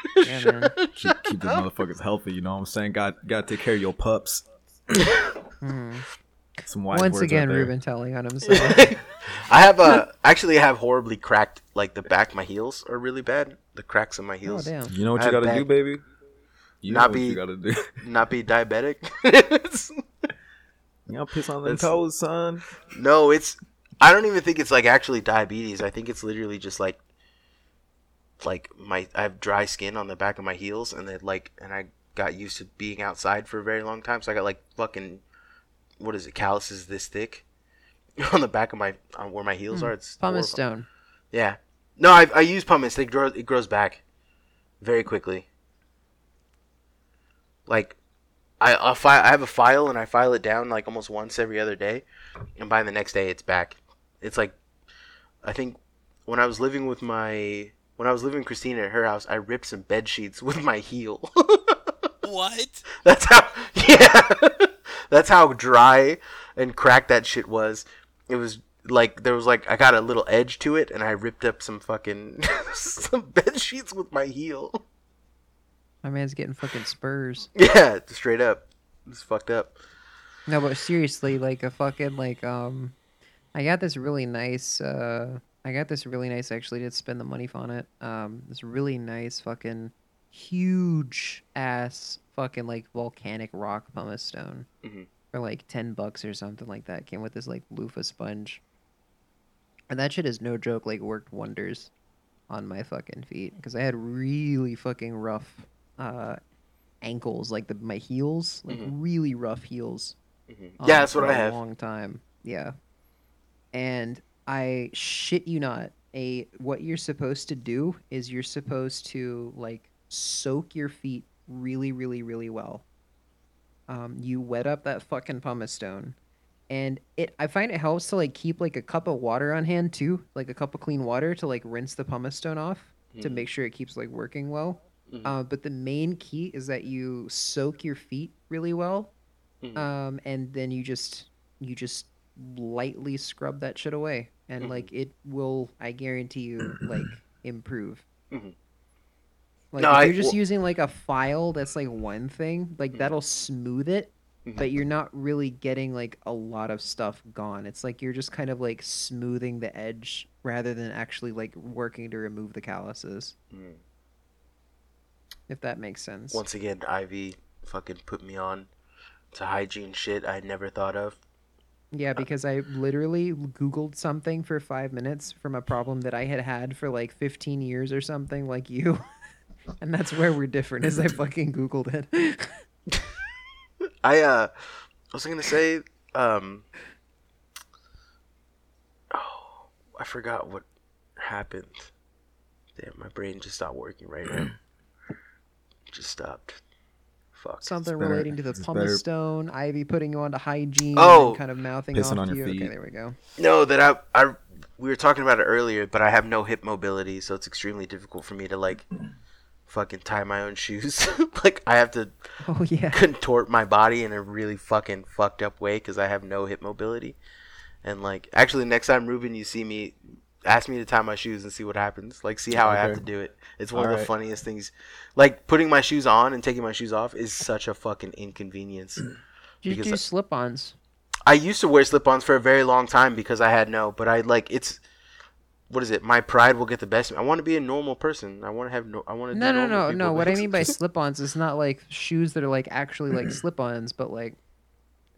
Yeah, man. Keep, keep the motherfuckers healthy. You know what I'm saying? Got got to take care of your pups. Mhm. Some wise Once words again, right. Ruben telling on himself. I have a actually I have horribly cracked like the back my heels are really bad. The cracks in my heels. oh heels. damn. You know what I you gotta do, baby? You Not know be- what you gotta do. Not be diabetic. you gotta piss on them That's- toes, son. no, it's I don't even think it's like actually diabetes. I think it's literally just like like my I have dry skin on the back of my heels and then like and I got used to being outside for a very long time, so I got like fucking what is it, calluses this thick on the back of my on where my heels Hmm. are. It's Pumice stone. Yeah. No, I I use pumice. They grow it grows back very quickly. Like I I, fi- I have a file and I file it down like almost once every other day, and by the next day it's back. It's like I think when I was living with my when I was living with Christina at her house, I ripped some bed sheets with my heel. what? That's how yeah. That's how dry and cracked that shit was. It was like there was like I got a little edge to it and I ripped up some fucking some bed sheets with my heel. My man's getting fucking spurs. Yeah, straight up. It's fucked up. No, but seriously, like a fucking like um, I got this really nice. uh I got this really nice. Actually, did spend the money on it. Um, this really nice fucking huge ass fucking like volcanic rock pumice stone Mhm. for like ten bucks or something like that. Came with this like loofah sponge, and that shit is no joke. Like worked wonders on my fucking feet because I had really fucking rough uh ankles, like the my heels, like Mhm. really rough heels. Mhm. um, Yeah, that's what for I a have. Long time, yeah. And I shit you not, a what you're supposed to do is you're supposed to like soak your feet really, really, really well. Um, you wet up that fucking pumice stone, and it I find it helps to like keep like a cup of water on hand too, like a cup of clean water to like rinse the pumice stone off to Mhm. make sure it keeps like working well. Mhm. Uh, but the main key is that you soak your feet really well, Mhm. um, and then you just you just lightly scrub that shit away, and Mhm. like it will, I guarantee you, like improve. Mhm. Like No, if I- you're just well- using like a file, that's like one thing. Like Mhm. that'll smooth it, Mhm. but you're not really getting like a lot of stuff gone. It's like you're just kind of like smoothing the edge rather than actually like working to remove the calluses. Mm. if that makes sense. Once again, Ivy fucking put me on to hygiene shit I never thought of. Yeah, because I literally Googled something for five minutes from a problem that I had had for like 15 years or something, like you. and that's where we're different, is I fucking Googled it. I uh, I was gonna say, um, oh, I forgot what happened. Damn, my brain just stopped working right now. just stopped. Fuck. something better- relating to the pumice better- stone, Ivy putting you onto hygiene, Oh. and kind of mouthing Pissing off on to your you. Okay, there we go. No, that I, I, we were talking about it earlier, but I have no hip mobility, so it's extremely difficult for me to like, fucking tie my own shoes. like I have to Oh yeah. contort my body in a really fucking fucked up way because I have no hip mobility. And like, actually, next time Ruben, you see me, ask me to tie my shoes and see what happens. Like, see how I have to do it. It's one of the Alright. funniest things. Like putting my shoes on and taking my shoes off is such a fucking inconvenience. Because do slip-ons. I used to wear slip-ons for a very long time because I had no, but I like it's. What is it? My pride will get the best. of me. I want to be a normal person. I want to have no. I want to. No, no, no, no. What I mean by slip-ons is not like shoes that are like actually like slip-ons, but like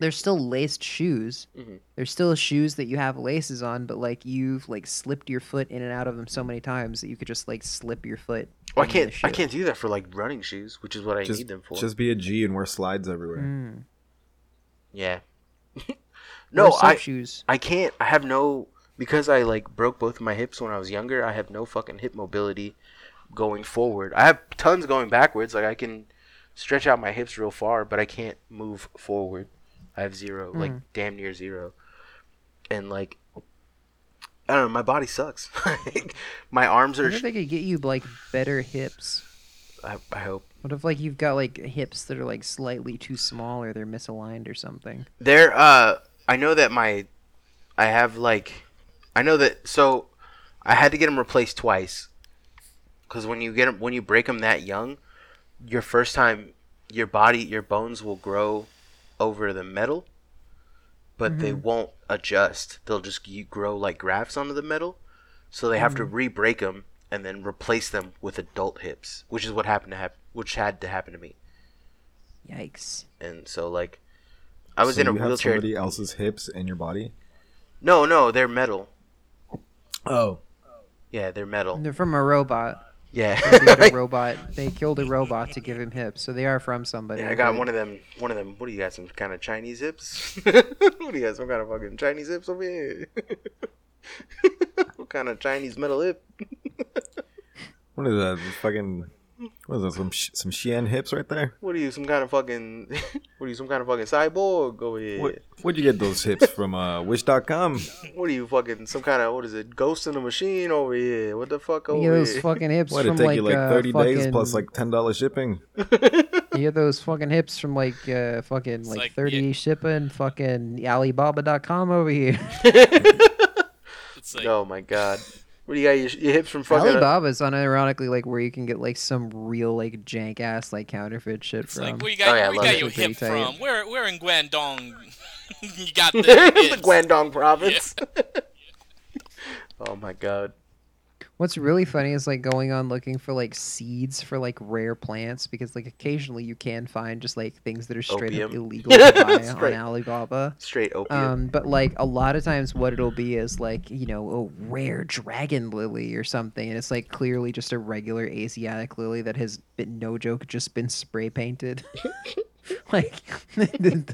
they're still laced shoes. Mhm. They're still shoes that you have laces on, but like you've like slipped your foot in and out of them so many times that you could just like slip your foot. Well, I can't. I can't do that for like running shoes, which is what I Just, need them for. just be a G and wear slides everywhere. Mm. Yeah. No, soap I shoes. I can't. I have no because I like broke both of my hips when I was younger. I have no fucking hip mobility going forward. I have tons going backwards. Like I can stretch out my hips real far, but I can't move forward. I have zero, like Mm. damn near zero. And like I don't know, my body sucks. My arms I are wonder if they could get you like better hips. I, I hope What if like you've got like hips that are like slightly too small or they're misaligned or something? There, uh, I know that my, I have like, I know that so, I had to get them replaced twice, because when you get 'em- when you break them that young, your first time, your body, your bones will grow over the metal, but they mm-hmm. won't adjust. They'll just you grow like grafts onto the metal, so they have to mm-hmm. re-break them and then replace them with adult hips, which is what happened to happen, which had to happen to me, Yikes. and so like. I was So in a you have wheelchair. somebody else's hips in your body. No, no, they're metal. Oh, Yeah, they're metal. They're from a robot. Yeah. They got a robot. They killed a robot to give him hips, so they are from somebody. yeah, I got but- one of them. One of them. What do you got? Some kind of Chinese hips? what do you got? Some kind of fucking Chinese hips over here? what kind of Chinese metal hip? what is that? Fucking what is that? Some sh- some Shein hips right there. What are you? Some kind of fucking? What are you? Some kind of fucking cyborg over here? What, where'd you get those hips from? Uh, Wish.com. What are you fucking? Some kind of what is it? Ghost in the machine over here? What the fuck You over get those here? fucking hips What from it take like, you like uh, thirty days fucking- plus like ten dollars shipping? You get those fucking hips from like uh, fucking like, like, 30 yeah. shipping, fucking Alibaba.com over here. It's like oh my god. What do you got? Your, your hips from fucking? Uh, Alibaba's unironically like where you can get like some real like jank ass like counterfeit shit it's from. like where you Oh, yeah, I where you got your Pretty hip tight. from? Where where in Guangdong you got the, the? Guangdong province. oh my god. What's really funny is like going on looking for like seeds for like rare plants because like occasionally you can find just like things that are straight up illegal to buy on Alibaba. Straight opium. Um, but like a lot of times, what it'll be is like you know a rare dragon lily or something, and it's like clearly just a regular Asiatic lily that has been no joke just been spray painted. like, the,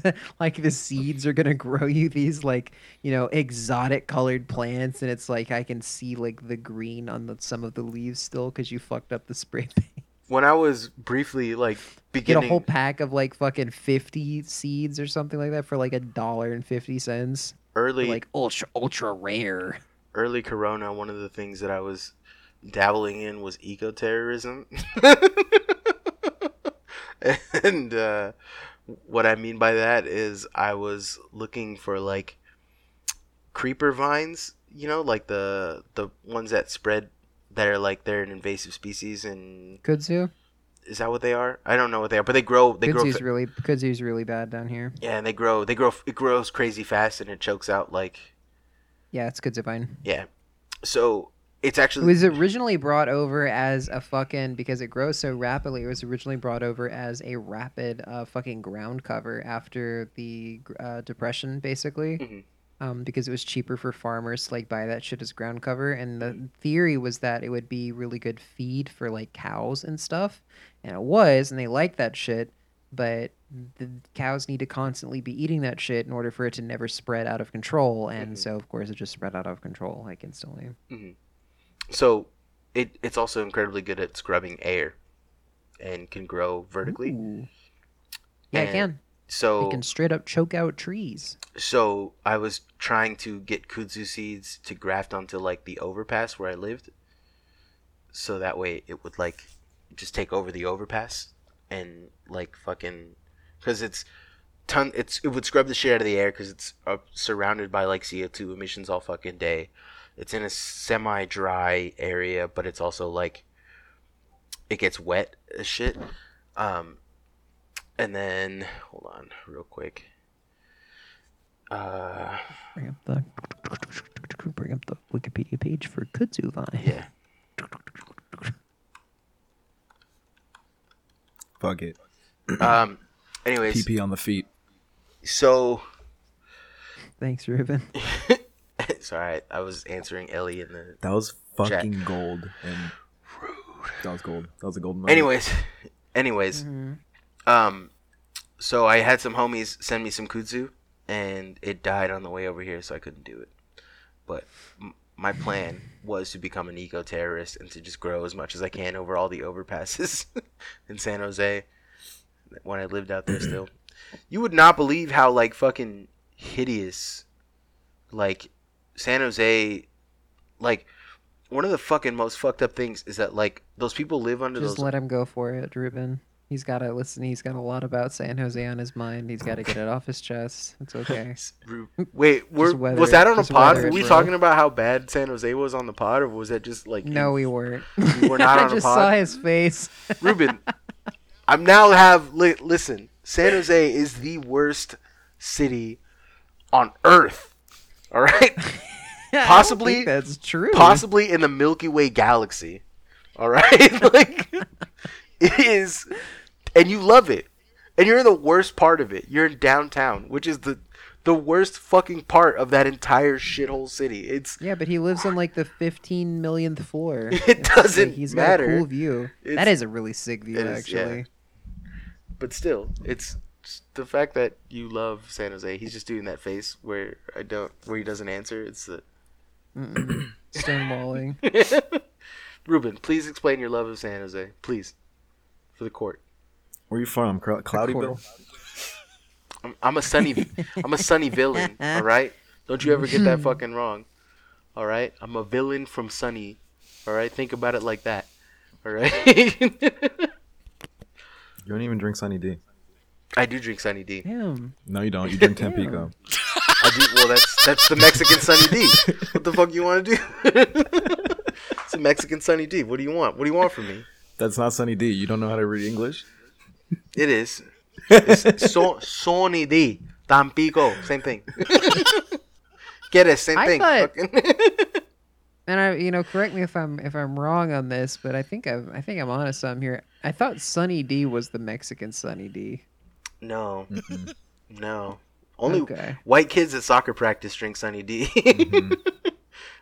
the- like the seeds are gonna grow you these like you know exotic colored plants, and it's like I can see like the green on the, some of the leaves still because you fucked up the spray paint. when I was briefly like beginning, Get a whole pack of like fucking fifty seeds or something like that for like a dollar and fifty cents. early like ultra ultra rare. early Corona, one of the things that I was dabbling in was eco terrorism, and uh, what I mean by that is I was looking for like creeper vines, you know, like the the ones that spread that are like they're an invasive species, and Kudzu? is that what they are? I don't know what they are, but they grow. They grow. Kudzu's fa- really Kudzu's really bad down here. Yeah, and they grow. They grow. It grows crazy fast, and it chokes out like Yeah, it's Kudzu vine. yeah. So it's It was originally brought over as a fucking because it grows so rapidly. It was originally brought over as a rapid uh, fucking ground cover after the uh, depression, basically, Mhm. um, because it was cheaper for farmers to like buy that shit as ground cover. And the theory was that it would be really good feed for like cows and stuff, and it was, and they liked that shit. But the cows need to constantly be eating that shit in order for it to never spread out of control, and Mhm. so of course it just spread out of control like instantly. So it it's also incredibly good at scrubbing air and can grow vertically. Ooh. Yeah, And it can. So It can straight up choke out trees. so I was trying to get kudzu seeds to graft onto like the overpass where I lived, so that way it would like just take over the overpass and like fucking because it's ton it's it would scrub the shit out of the air because it's uh, surrounded by like CO two emissions all fucking day. It's in a semi dry area, but it's also like it gets wet as shit. Um, and then hold on real quick. Uh, Bring up the bring up the Wikipedia page for kudzu vine. yeah. Fuck it. Um. Anyways, PP on the feet. so Thanks, Ruben. sorry, I was answering Ellie in the. That was Chat. fucking gold. And Rude. that was gold. That was a gold moment. Anyways, anyways, um, so I had some homies send me some kudzu, and it died on the way over here, so I couldn't do it. But m- my plan was to become an eco terrorist and to just grow as much as I can over all the overpasses in San Jose when I lived out there still. You would not believe how like fucking hideous like San Jose like one of the fucking most fucked up things is that like those people live under Just those let him go for it, Ruben. He's got to listen. He's got a lot about San Jose on his mind. He's got to get it off his chest. It's okay. Wait, were, weather was that on a pod? Were we bro. talking about how bad San Jose was on the pod, or was that just like No, we weren't. Were not on a just pod? saw his face. Ruben? I'm now have li- listen. San Jose is the worst city on Earth. All right, I Possibly- that's true. possibly in the Milky Way galaxy. All right, like it is, and you love it, and you're in the worst part of it. You're in downtown, which is the the worst fucking part of that entire shithole city. It's Yeah, but he lives on like the 15 millionth floor. It It's, doesn't He's matter. got a cool view. It's- that is a really sick view, is, yeah. actually. but still, it's the fact that you love San Jose. He's just doing that face where I don't, where he doesn't answer. It's the. Stonewalling. Ruben. Please explain your love of San Jose, please, for the court. Where are you from? Cl- Cloudy. Bill? I'm, I'm a sunny, I'm a sunny villain. All right, don't you ever get that fucking wrong. All right, I'm a villain from Sunny. All right, think about it like that. All right. You don't even drink Sunny D. I do drink Sunny D. Damn. No, you don't. You drink Tampico. I do. Well, that's that's the Mexican Sunny D. What the fuck you want to do? it's a Mexican Sunny D. What do you want? What do you want from me? That's not Sunny D. You don't know how to read English? It is. It's so, Sony D. Tampico. Same thing. Get it? Same I thing. thought- And I, you know, correct me if I'm if I'm wrong on this, but I think I I think I'm honest. I'm here. I thought Sunny D was the Mexican Sunny D. no. No. Only Okay. white kids at soccer practice drink Sunny D.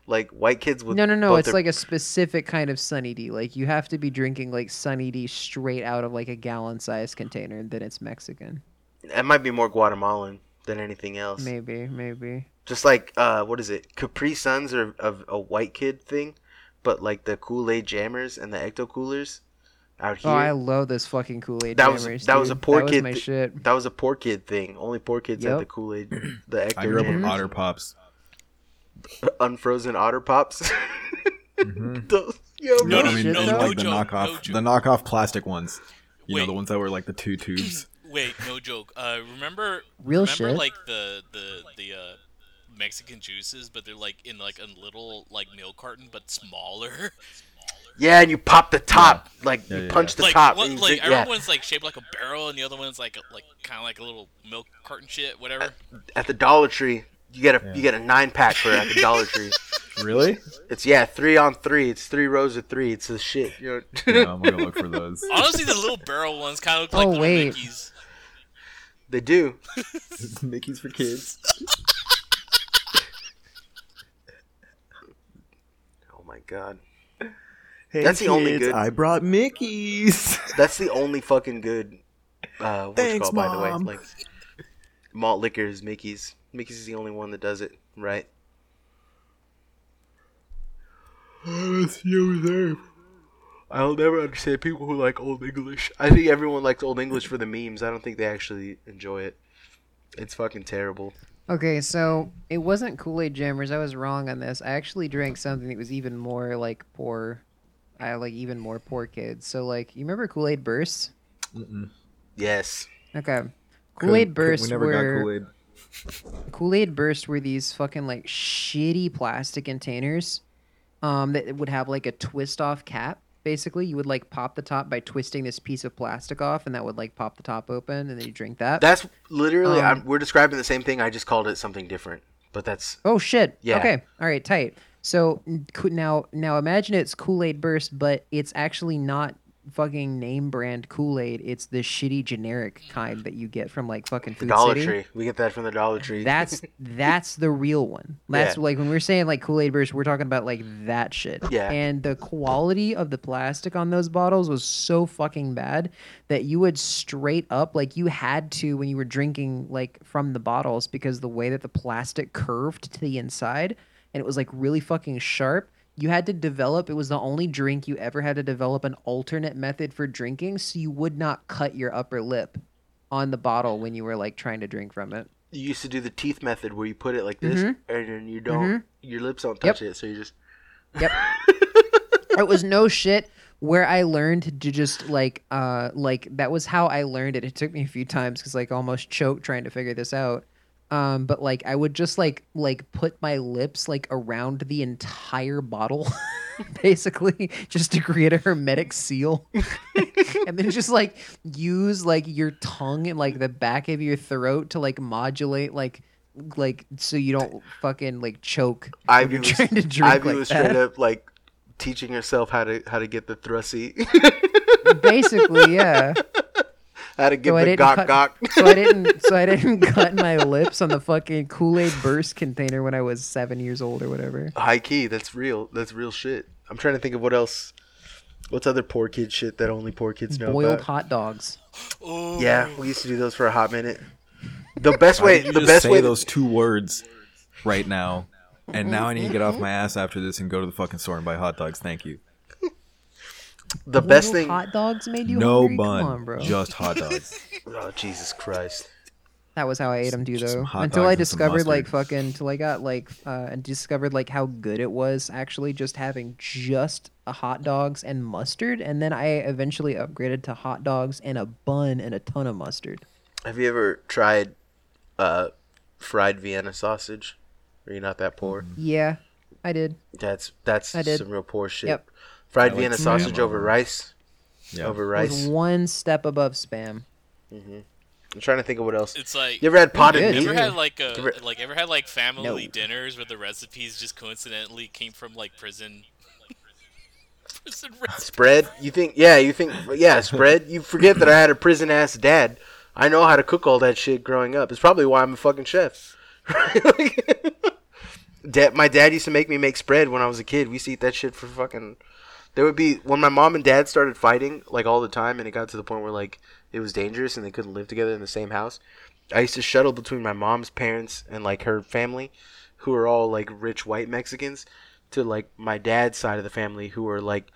like white kids with No, no, no. It's their- like a specific kind of Sunny D. Like you have to be drinking like Sunny D straight out of like a gallon sized container, and then it's Mexican. it might be more Guatemalan than anything else. Maybe, maybe. Just like uh, what is it? Capri Suns are of a white kid thing, but like the Kool Aid Jammers and the Ecto Coolers out here. Oh, I love this fucking Kool Aid. That was- jammers, that was a poor that kid Was my thi- shit. That was a poor kid thing. Only poor kids had the Kool Aid, the Ecto I grew up with Otter Pops. unfrozen Otter Pops. Mhm. Those, yo, No, I no, mean, shit, and, though. like the no joke, knockoff, no the knockoff plastic ones. You know, the ones that were like the two tubes. Wait, no joke. Uh, remember? Real remember, shit. like the the the uh, Mexican juices, but they're like in like a little like milk carton, but smaller. Yeah, and you pop the top, like Yeah, you yeah, punch yeah. the like top. one, like drink- yeah. one's like shaped like a barrel, and the other one's like a, like kind of like a little milk carton shit, whatever. At the Dollar Tree, You get a Yeah. you get a nine pack for at the Dollar Tree. Really? It's yeah, three on three. It's three rows of three. It's a shit. You know? Yeah, I'm gonna look for those. Honestly, the little barrel ones kind of look oh, like Oh, little wait. Mickeys. they do. Mickey's for kids. Oh my god. Hey, That's the only kids, good- I brought Mickey's. That's the only fucking good. Uh, what's it Thanks, called, by the way? Mom. Like malt liquor is Mickey's. Mickey's is the only one that does it, right? I'll never understand people who like Old English. I think everyone likes Old English for the memes. I don't think they actually enjoy it. It's fucking terrible. Okay, so it wasn't Kool Aid Jammers. I was wrong on this. I actually drank something that was even more like poor. I like even more poor kids. So like, you remember Kool Aid Bursts? Mm-mm. Yes. Okay, Kool Aid Bursts We never were Kool Aid. Kool Aid Burst were these fucking like shitty plastic containers, um, that would have like a twist off cap. Basically, you would like pop the top by twisting this piece of plastic off, and that would like pop the top open, and then you drink that. That's literally. Um, I'm, we're describing the same thing. I just called it something different. But that's Oh shit. Yeah. Okay. All right. Tight. So now, now imagine it's Kool Aid Burst, but it's actually not fucking name brand Kool Aid. It's the shitty generic kind that you get from like fucking Food Dollar City. Tree. We get that from the Dollar Tree. That's that's the real one. That's Yeah. like when we're saying like Kool Aid Burst, we're talking about like that shit. Yeah. And the quality of the plastic on those bottles was so fucking bad that you would straight up like you had to when you were drinking like from the bottles because the way that the plastic curved to the inside and it was like really fucking sharp. You had to develop. It was the only drink you ever had to develop an alternate method for drinking, so you would not cut your upper lip on the bottle when you were like trying to drink from it. you used to do the teeth method where you put it like this, Mhm. and then you don't. Your lips don't Yep. touch it, so you just. Yep. it was no shit where I learned to just like uh like that was how I learned it. It took me a few times cuz like almost choked trying to figure this out. Um but like I would just like like put my lips like around the entire bottle basically just to create a hermetic seal. and then just like use like your tongue and like the back of your throat to like modulate like like so you don't fucking like choke you're was, trying to drink Ivy like was that. straight up like teaching herself how to how to get the thrusty, Basically, yeah. how to get So I the didn't gok cut- gok. So I didn't. So I didn't cut my lips on the fucking Kool Aid Burst container when I was seven years old or whatever. High key, that's real. That's real shit. I'm trying to think of what else. What's other poor kid shit that only poor kids know Boiled about? hot dogs. Ooh. Yeah, we used to do those for a hot minute. The best way, you the just best say way. those two words right now, and now I need to get off my ass after this and go to the fucking store and buy hot dogs. Thank you. The best thing. Hot dogs made you no hungry? bun, Come on, bro. just hot dogs. Oh Jesus Christ! That was how I ate them too, Just some though. hot Until dogs I and some discovered like mustard. fucking, until I got like, uh, and discovered like how good it was actually just having just a hot dogs and mustard, and then I eventually upgraded to hot dogs and a bun and a ton of mustard. Have you ever tried uh, fried Vienna sausage? Are you not that poor? Yeah, I did. That's that's I did. some real poor shit. Yep. Fried like Vienna spam sausage over over- rice. Yeah. Over It was rice. one step above spam. Mm-hmm. I'm trying to think of what else. It's like You ever had potted good, meat? Ever had like a Ever- like ever had like family No. dinners where the recipes just coincidentally came from like prison? prison. Spread? You think? Yeah, you think? Yeah, spread. You forget that I had a prison ass dad. I know how to cook all that shit growing up. It's probably why I'm a fucking chef. dad, my dad used to make me make spread when I was a kid. We used to eat that shit for fucking. There would be when my mom and dad started fighting like all the time, and it got to the point where like it was dangerous and they couldn't live together in the same house. I used to shuttle between my mom's parents and like her family, who are all like rich white Mexicans, to like my dad's side of the family, who are like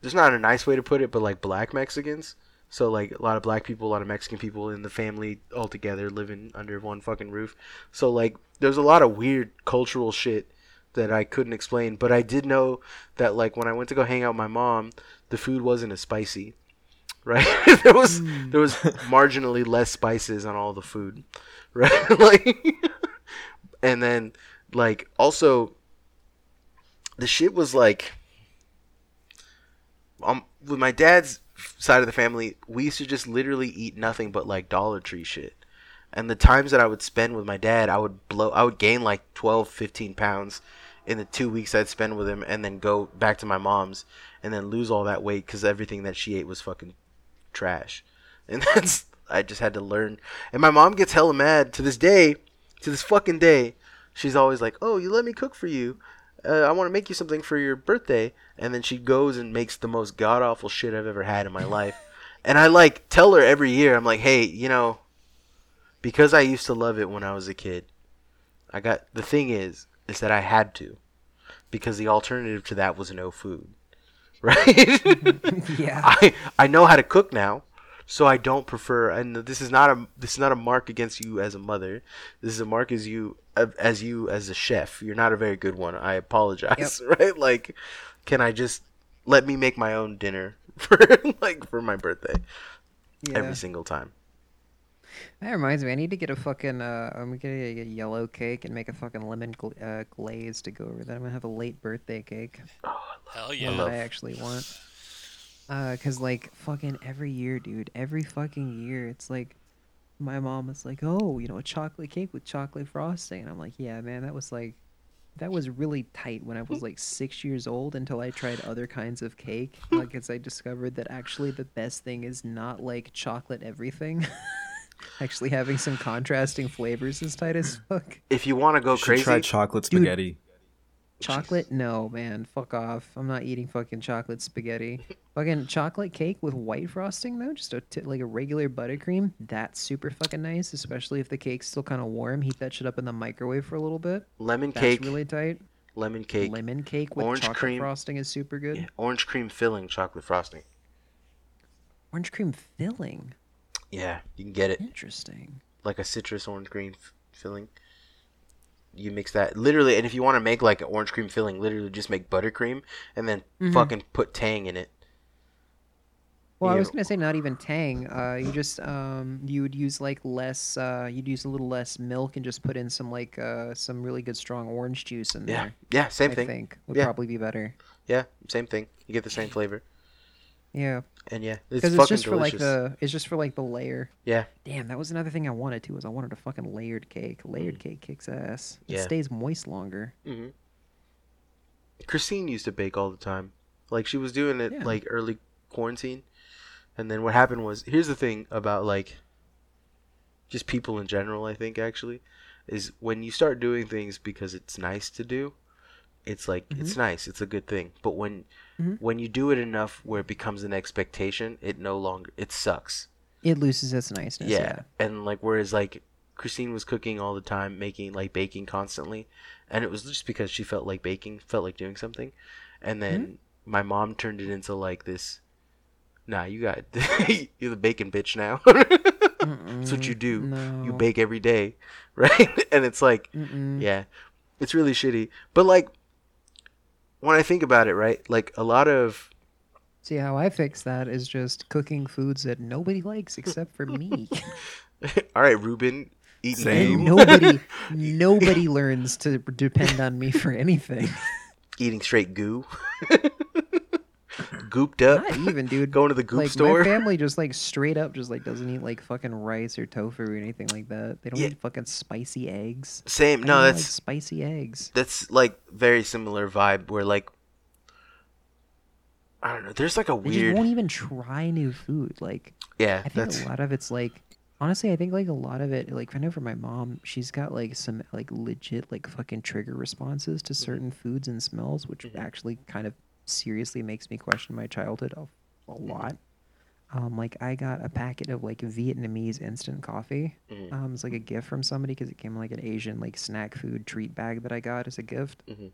there's not a nice way to put it, but like black Mexicans. So like a lot of black people, a lot of Mexican people in the family all together living under one fucking roof. So like there's a lot of weird cultural shit that I couldn't explain, but I did know that like when I went to go hang out with my mom, the food wasn't as spicy. Right? there was there was marginally less spices on all the food. Right? like and then like also the shit was like um with my dad's side of the family, we used to just literally eat nothing but like Dollar Tree shit. And the times that I would spend with my dad, I would blow I would gain like 12, 15 pounds in the 2 weeks I'd spend with him and then go back to my mom's and then lose all that weight cuz everything that she ate was fucking trash. And that's I just had to learn. And my mom gets hella mad to this day, to this fucking day. She's always like, "Oh, you let me cook for you. Uh, I want to make you something for your birthday." And then she goes and makes the most god awful shit I've ever had in my life. And I like tell her every year, I'm like, "Hey, you know, because I used to love it when I was a kid. I got the thing is, is that I had to, because the alternative to that was no food, right? yeah. I I know how to cook now, so I don't prefer. And this is not a this is not a mark against you as a mother. This is a mark as you as you as a chef. You're not a very good one. I apologize. Right? Like, can I just let me make my own dinner for like for my birthday yeah. every single time? That reminds me, I need to get a fucking uh, I'm gonna get a, a yellow cake and make a fucking lemon gl- uh, glaze to go over that. I'm gonna have a late birthday cake. Hell One yeah. that I actually want. Uh, cause like fucking every year, dude, every fucking year, it's like my mom was like, "Oh, you know, a chocolate cake with chocolate frosting," and I'm like, "Yeah, man, that was like." That was really tight when I was like six years old until I tried other kinds of cake. Like, as I discovered that actually the best thing is not like chocolate everything. actually having some contrasting flavors is tight as fuck. If you want to go You crazy, try chocolate Dude. spaghetti. Chocolate? No, man. Fuck off. I'm not eating fucking chocolate spaghetti. fucking chocolate cake with white frosting though, just a t- like a regular buttercream. That's super fucking nice, especially if the cake's still kind of warm. Heat that shit up in the microwave for a little bit. lemon That's cake, really tight. lemon cake, Lemon cake with orange chocolate cream. frosting is super good. yeah, orange cream filling chocolate frosting. Orange cream filling. Yeah, you can get it Interesting. like a citrus orange cream f- filling. You mix that literally, and if you want to make like an orange cream filling, literally just make buttercream and then Mhm. fucking put tang in it. Well, I Yeah. was gonna say not even tang. Uh, you just um, you would use like less. Uh, you'd use a little less milk and just put in some like uh, some really good strong orange juice in Yeah, there. yeah, same I thing. I think would Yeah. probably be better. Yeah, same thing. You get the same flavor, Yeah, and yeah, it's because it's, just delicious. for like the it's just for like the layer. Yeah, Damn, that was another thing I wanted too. Was I wanted a fucking layered cake. Layered cake kicks ass. It Mm. Yeah. stays moist longer. hmm Christine used to bake all the time. Like she was doing it Yeah. like early quarantine, and then what happened was here's the thing about like just people in general. I think actually is when you start doing things because it's nice to do. It's like it's nice. It's a good thing. But when Mhm. when you do it enough where it becomes an expectation, it no longer it sucks. It loses its niceness. yeah. Yeah. and like whereas like christine was cooking all the time making like baking constantly and it was just because she felt like baking felt like doing something and then Mm-hmm. my mom turned it into like this nah you got you're the bacon bitch now that's what you do you bake every day right and it's like Mm-mm. yeah it's really shitty but like when i think about it right like a lot of See how I fix that is just cooking foods that nobody likes except for me. all right ruben eating Same. nobody nobody learns to depend on me for anything. eating straight goo gooped up Not even, dude. going to the goop like store my family just like straight up just like doesn't eat like fucking rice or tofu or anything like that. They don't Yeah. eat fucking spicy eggs. same no don't like that's spicy eggs. that's like very similar vibe where like i don't know there's like a They just won't even try new food. Like yeah I think that's a lot of it's like honestly, I think like a lot of it like I know for my mom, she's got like some like legit like fucking trigger responses to Mm-hmm. certain foods and smells, which actually kind of seriously makes me question my childhood a, a Mm-hmm. lot. Um, like I got a packet of like Vietnamese instant coffee. Mhm. Um, it's like a gift from somebody because it came in like an Asian like snack food treat bag that I got as a gift. Mhm.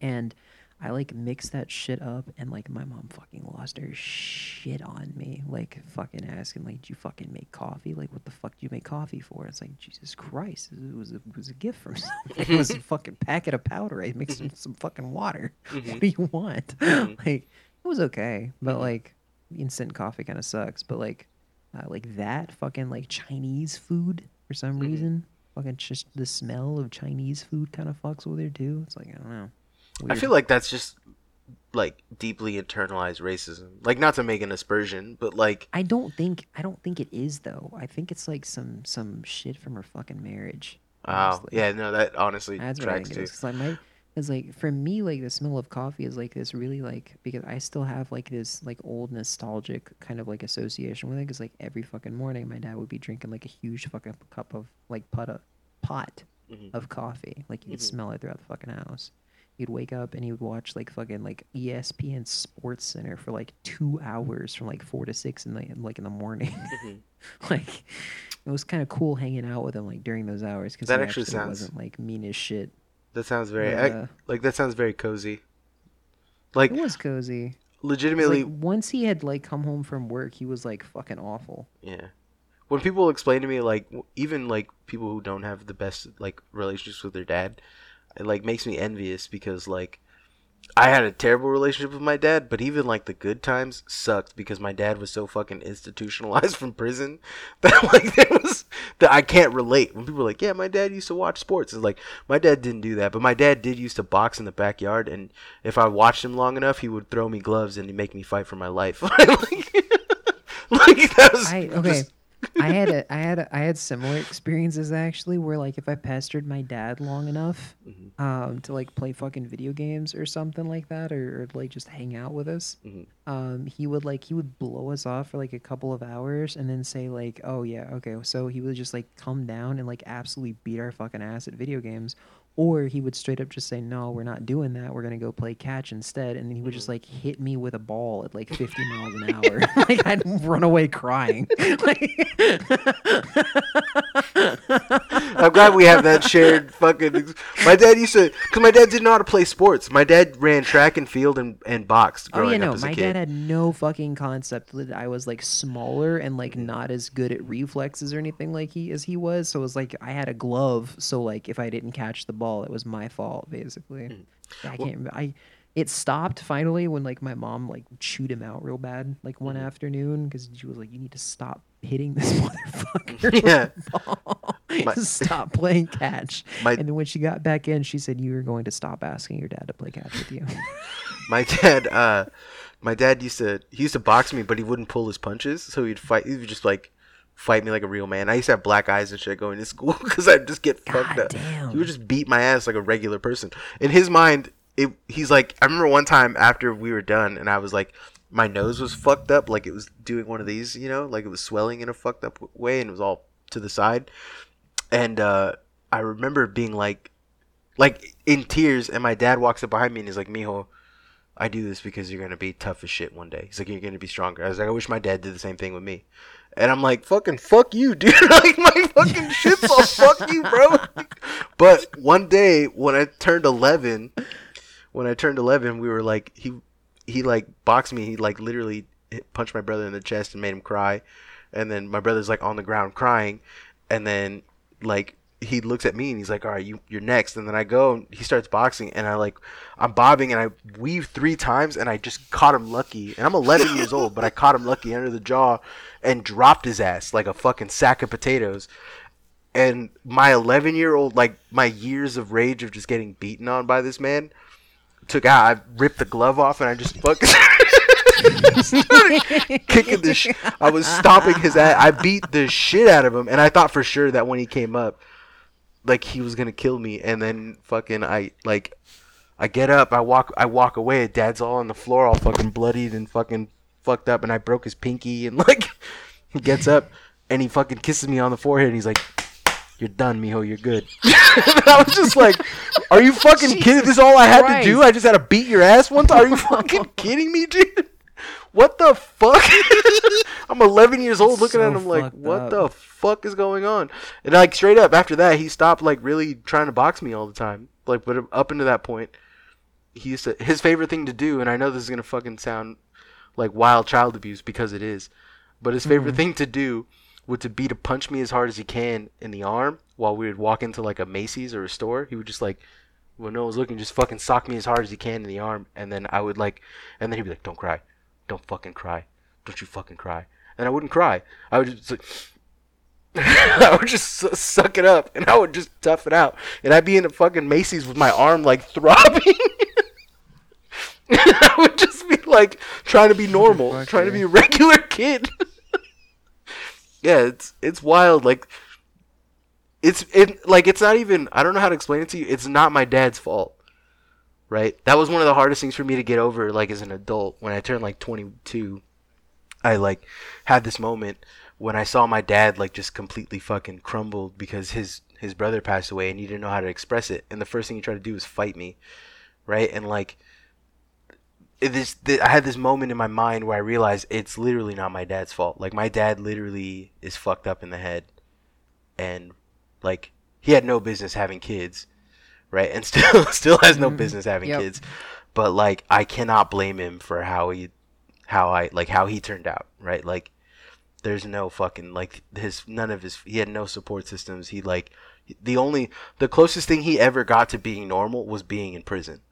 And I like mixed that shit up, and like my mom fucking lost her shit on me, like fucking asking like, "Do you fucking make coffee? Like, what the fuck do you make coffee for?" It's like Jesus Christ, it was a, it was a gift from somebody. it was a fucking packet of powder. I mixed some fucking water. What do you want? Mhm. like, it was okay, but Mhm. like instant coffee kind of sucks. But like, uh, like that fucking like Chinese food for some Mhm. reason, fucking just the smell of Chinese food kind of fucks with her too. It's like I don't know. I feel like that's just like deeply internalized racism. Like not to make an aspersion, but like I don't think I don't think it is though. I think it's like some some shit from her fucking marriage. oh honestly. yeah, no, that honestly That's what I think it too. like my, cause like for me, like the smell of coffee is like this really like because I still have like this like old nostalgic kind of like association with it. Cause like every fucking morning, my dad would be drinking like a huge fucking cup of like pot of, pot Mhm. of coffee. Like you could Mhm. smell it throughout the fucking house. He'd wake up and he would watch like fucking like ESPN Sports Center for like two hours from like four to six in the like in the morning. Mhm. like it was kind of cool hanging out with him like during those hours because That actually actually sounds- wasn't like mean as shit. That sounds very I- like that sounds very cozy. Like It was cozy. legitimately, Like once he had like come home from work, he was like fucking awful. yeah. When people explain to me like even like people who don't have the best like relationships with their dad, it like makes me envious because like I had a terrible relationship with my dad, but even like the good times sucked because my dad was so fucking institutionalized from prison that like there was that I can't relate. When people are like, "Yeah, my dad used to watch sports," it's like my dad didn't do that, but my dad did used to box in the backyard, and if I watched him long enough, he would throw me gloves and make me fight for my life. like, like that was I okay. just- I had a I had a, I had similar experiences actually where like if I pestered my dad long enough Mhm. um to like play fucking video games or something like that or, or like just hang out with us Mhm. um he would like he would blow us off for like a couple of hours and then say like oh yeah okay so he would just like come down and like absolutely beat our fucking ass at video games or he would straight up just say no we're not doing that. We're gonna go play catch instead. And then he would just mm. like hit me with a ball at like 50 miles an hour. Like i'd run away crying. Like I'm glad we have that shared fucking. My dad used to, because my dad didn't know how to play sports. My dad ran track and field and, and boxed Oh growing yeah, no. My kid. dad had no fucking concept that I was like smaller and like not as good at reflexes or anything like he as he was. So it was like I had a glove, so like if I didn't catch the ball, it was my fault basically. Mm. I can't. remember. I it stopped finally when like my mom like chewed him out real bad like one Mm-hmm. afternoon because she was like, "You need to stop hitting this motherfucker." Yeah. My- stop playing catch. My- and then when she got back in, she said, "You are going to stop asking your dad to play catch with you." my dad, uh, my dad used to, he used to box me, but he wouldn't pull his punches, so he'd fight. He would just like fight me like a real man. I used to have black eyes and shit going to school because I'd just get fucked God up. damn. He would just beat my ass like a regular person. In his mind, it, he's like, I remember one time after we were done, and I was like, my nose was fucked up, like it was doing one of these, you know, like it was swelling in a fucked up way, and it was all to the side. And uh, I remember being like, like in tears, and my dad walks up behind me and he's like, "Mijo, I do this because you're gonna be tough as shit one day." He's like, "You're gonna be stronger." I was like, "I wish my dad did the same thing with me." And I'm like, "Fucking fuck you, dude! like my fucking shit's all fuck you, bro." but one day when I turned 11, when I turned 11, we were like, he he like boxed me. He like literally punched my brother in the chest and made him cry. And then my brother's like on the ground crying, and then like he looks at me and he's like, "All right, you you're next." And then I go and he starts boxing, and I like I'm bobbing and I weave three times, and I just caught him lucky. And I'm 11 years old, but I caught him lucky under the jaw, and dropped his ass like a fucking sack of potatoes. And my 11 year old, like my years of rage of just getting beaten on by this man, took out. I ripped the glove off and I just fucking kicking the. Sh- I was stomping his ass. I beat the shit out of him, and I thought for sure that when he came up, like he was gonna kill me. And then fucking I like, I get up, I walk, I walk away. Dad's all on the floor, all fucking bloodied and fucking fucked up, and I broke his pinky. And like, he gets up and he fucking kisses me on the forehead, and he's like. You're done, mijo. You're good. I was just like, "Are you fucking kidding? This is all I had to do. I just had to beat your ass once. Are you fucking kidding me, dude? What the fuck? I'm 11 years old, looking So at him like, what up. the fuck is going on? And like straight up after that, he stopped like really trying to box me all the time. Like, but up until that point, he used to his favorite thing to do, and I know this is gonna fucking sound like wild child abuse because it is, but his favorite Mm-hmm. thing to do would to be to punch me as hard as he can in the arm while we would walk into like a Macy's or a store. He would just like when no one's looking, just fucking sock me as hard as he can in the arm, and then I would like, and then he'd be like, "Don't cry, don't fucking cry, don't you fucking cry," and I wouldn't cry. I would just like. I would just suck it up, and I would just tough it out, and I'd be in a fucking Macy's with my arm like throbbing. I would just be like trying to be normal, trying to be a regular kid. Yeah, it's it's wild. Like it's it like it's not even. I don't know how to explain it to you. It's not my dad's fault. Right. That was one of the hardest things for me to get over. Like as an adult, when I turned like 22, I like had this moment when I saw my dad like just completely fucking crumbled because his his brother passed away and he didn't know how to express it. And the first thing he tried to do was fight me, right? And like it, this, I had this moment in my mind where I realized it's literally not my dad's fault. Like my dad literally is fucked up in the head, and like he had no business having kids, right? And still still has no Mhm. business having Yep. kids. But like I cannot blame him for how he how I like how he turned out, right? Like there's no fucking like his none of his he had no support systems. He like the only the closest thing he ever got to being normal was being in prison.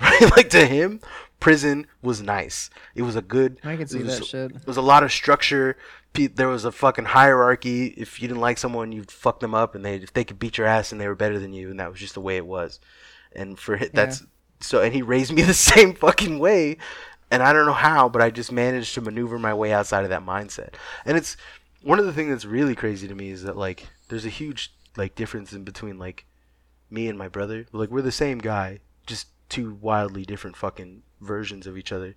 Right? Like to him, prison was nice. It was a good I can see it was, that shit. There was a lot of structure. There was a fucking hierarchy. If you didn't like someone, you'd fuck them up, and they if they could beat your ass and they were better than you, and that was just the way it was. And for hi- that's so, and he raised me the same fucking way, and I don't know how, but I just managed to maneuver my way outside of that mindset. And it's one of the things that's really crazy to me is that like there's a huge like difference in between like me and my brother. Like we're the same guy, just two wildly different fucking versions of each other.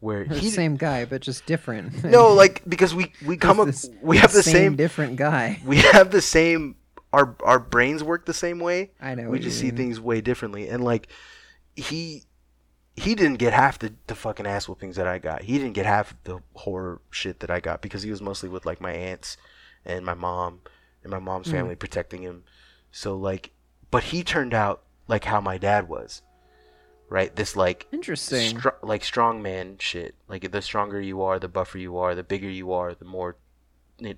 Where the he same guy, but just different. no, like because we we come up we have the same different guy. we have the same our our brains work the same way. I know. we just see mean. things way differently and like he he didn't get half the, the fucking ass whoopings that I got. He didn't get half the horror shit that I got because he was mostly with like my aunts and my mom and my mom's Mm. family protecting him. So like but he turned out like how my dad was. Right? This like Interesting. str- like strong man shit. Like the stronger you are, the buffer you are, the bigger you are, the more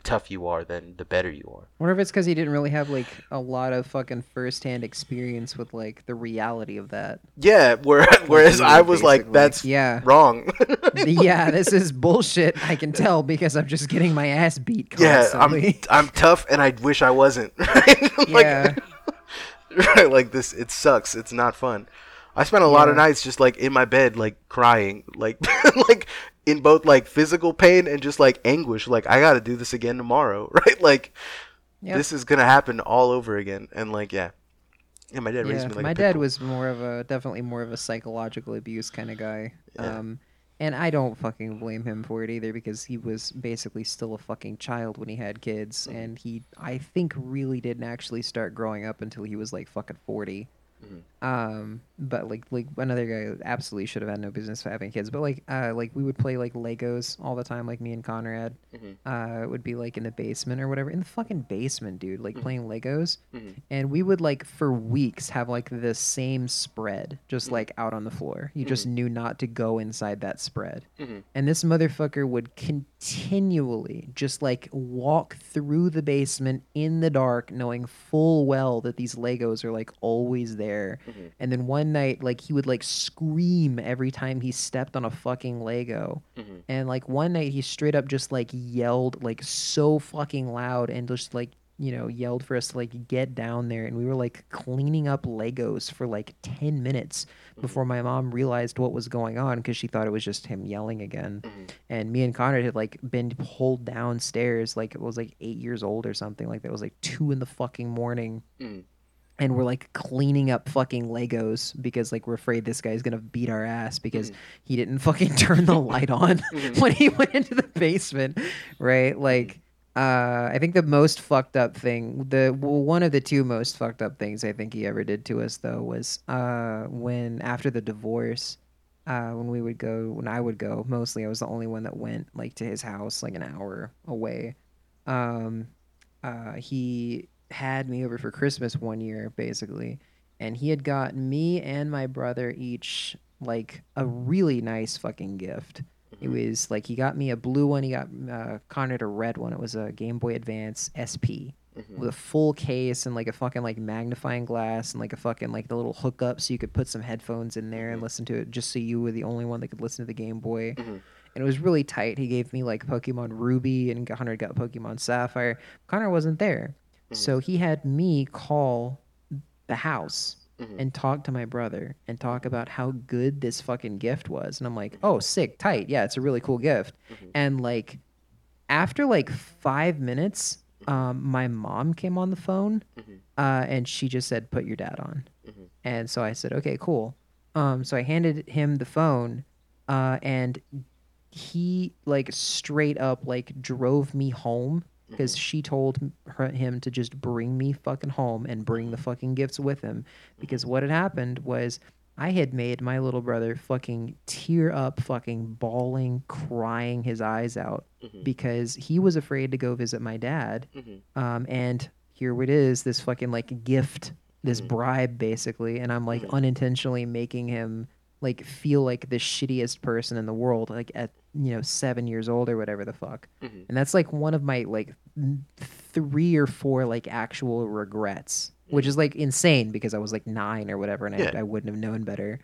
tough you are, then the better you are. wonder if it's because he didn't really have like a lot of fucking first-hand experience with like the reality of that. Yeah, where, whereas I was like, that's Yeah. wrong. yeah, this is bullshit. I can tell because I'm just getting my ass beat Constantly. yeah, I'm. I'm tough, and I wish I wasn't. Right? like, yeah. right, like this, it sucks. It's not fun. I spent a lot of nights just like in my bed, like crying, like like in both like physical pain and just like anguish. Like I got to do this again tomorrow, right? Like Yep. this is gonna happen all over again, and like yeah, yeah. My dad raised me like my dad was more of a definitely more of a psychological abuse kind of guy. Yeah. Um, and I don't fucking blame him for it either because he was basically still a fucking child when he had kids, Mm-hmm. and he I think really didn't actually start growing up until he was like fucking 40 Mhm. Um, but like like another guy absolutely should have had no business having kids. But like uh like we would play like Legos all the time, like me and Conrad. Mhm. Uh, it would be like in the basement or whatever, in the fucking basement, dude. Like Mhm. playing Legos Mhm. and we would like for weeks have like the same spread just like out on the floor you just knew not to go inside that spread Mhm. and this motherfucker would continually just like walk through the basement in the dark knowing full well that these legos are like always there Mhm. and then one night like he would like scream every time he stepped on a fucking lego Mhm. and like one night he straight up just like yelled like so fucking loud and just like you know yelled for us to like get down there and we were like cleaning up legos for like 10 minutes before my mom realized what was going on because she thought it was just him yelling again Mhm. and me and Conrad had like been pulled downstairs like it was like eight years old or something like that it was like two in the fucking morning Mhm. And we're like cleaning up fucking Legos because like we're afraid this guy's gonna beat our ass because Mhm. he didn't fucking turn the light on Mhm. when he went into the basement, right? Like, uh, I think the most fucked up thing, the well, one of the two most fucked up things I think he ever did to us though was uh when after the divorce. Uh, when we would go, when I would go, mostly I was the only one that went like to his house, like an hour away. Um, uh, he had me over for Christmas one year, basically, and he had got me and my brother each like a really nice fucking gift. It was like he got me a blue one, he got uh, Conrad a red one. It was a Game Boy Advance SP Mhm. with a full case and like a fucking like magnifying glass and like a fucking like the little hookup so you could put some headphones in there and Mhm. listen to it just so you were the only one that could listen to the Game Boy. Mhm. And it was really tight. He gave me like Pokemon Ruby and Connor got Pokemon Sapphire. Connor wasn't there. Mhm. So he had me call the house and talk to my brother and talk about how good this fucking gift was. And I'm like, oh, sick, tight. Yeah, it's a really cool gift. And like, after like five minutes, um, my mom came on the phone uh, and she just said, put your dad on. And so I said, okay, cool. Um, so I handed him the phone uh, and he like straight up like drove me home because she told her, him to just bring me fucking home and bring the fucking gifts with him. Because what had happened was I had made my little brother fucking tear up, fucking bawling, crying his eyes out mm-hmm. because he was afraid to go visit my dad. Mm-hmm. Um, and here it is, this fucking like gift, this mm-hmm. bribe basically, and I'm like unintentionally making him like feel like the shittiest person in the world, like at you know seven years old or whatever the fuck. Mm-hmm. And that's like one of my like three or four like actual regrets, which is like insane because I was like nine or whatever, and Yeah. I, I wouldn't have known better.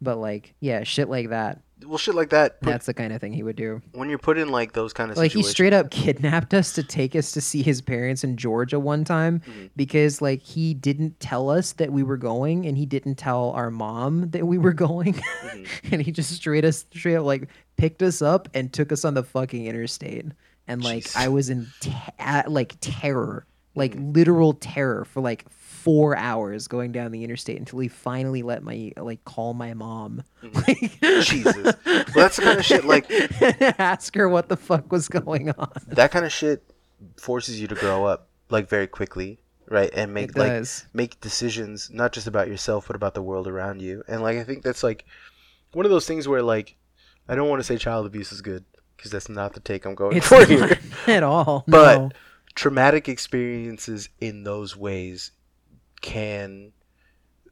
But like, yeah, shit like that. Well, shit like that. But That's the kind of thing he would do. when you're put in like those kind of Like he straight up kidnapped us to take us to see his parents in Georgia one time Mm-hmm. because like he didn't tell us that we were going and he didn't tell our mom that we were going Mm-hmm. and he just straight us straight up like picked us up and took us on the fucking interstate and like Jesus. I was in ta- like terror like Mm-hmm. literal terror for like four hours going down the interstate until he finally let my like call my mom Mm-hmm. Jesus. Well, that's the kind of shit like ask her what the fuck was going on that kind of shit forces you to grow up like very quickly, right? And make like make decisions not just about yourself but about the world around you. And like I think that's like one of those things where like I don't want to say child abuse is good because that's not the take I'm going It's for here. at all. But no. Traumatic experiences in those ways can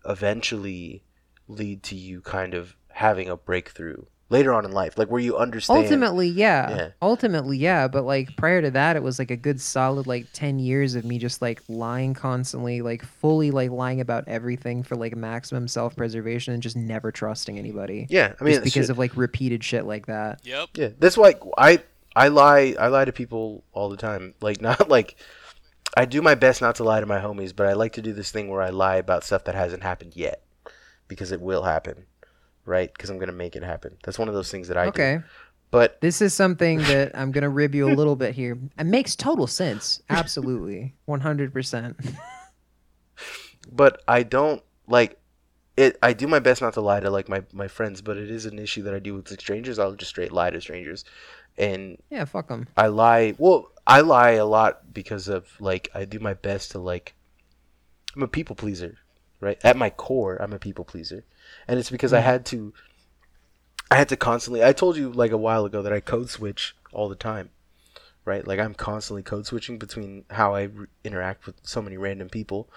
eventually lead to you kind of having a breakthrough later on in life, like where you understand. ultimately, yeah. Yeah. Ultimately, yeah. But like prior to that, it was like a good solid like ten years of me just like lying constantly, like fully like lying about everything for like maximum self preservation and just never trusting anybody. yeah, I mean, just because shit- of like repeated shit like that. Yep. Yeah, that's why I I lie I lie to people all the time. Like not like I do my best not to lie to my homies, but I like to do this thing where I lie about stuff that hasn't happened yet because it will happen, right? Because I'm gonna make it happen. That's one of those things that I do. Okay. But This is something that I'm gonna rib you a little bit here. It makes total sense. Absolutely. One hundred percent. but I don't like it. I do my best not to lie to like my my friends, but it is an issue that I do with strangers. I'll just straight lie to strangers, and Yeah, fuck them. I lie. Well, I lie a lot because of like I do my best to like. I'm a people pleaser, right? At my core, I'm a people pleaser, and it's because I mm. had to. I had to constantly. I told you like a while ago that I code switch all the time, right? Like I'm constantly code switching between how I re- interact with so many random people,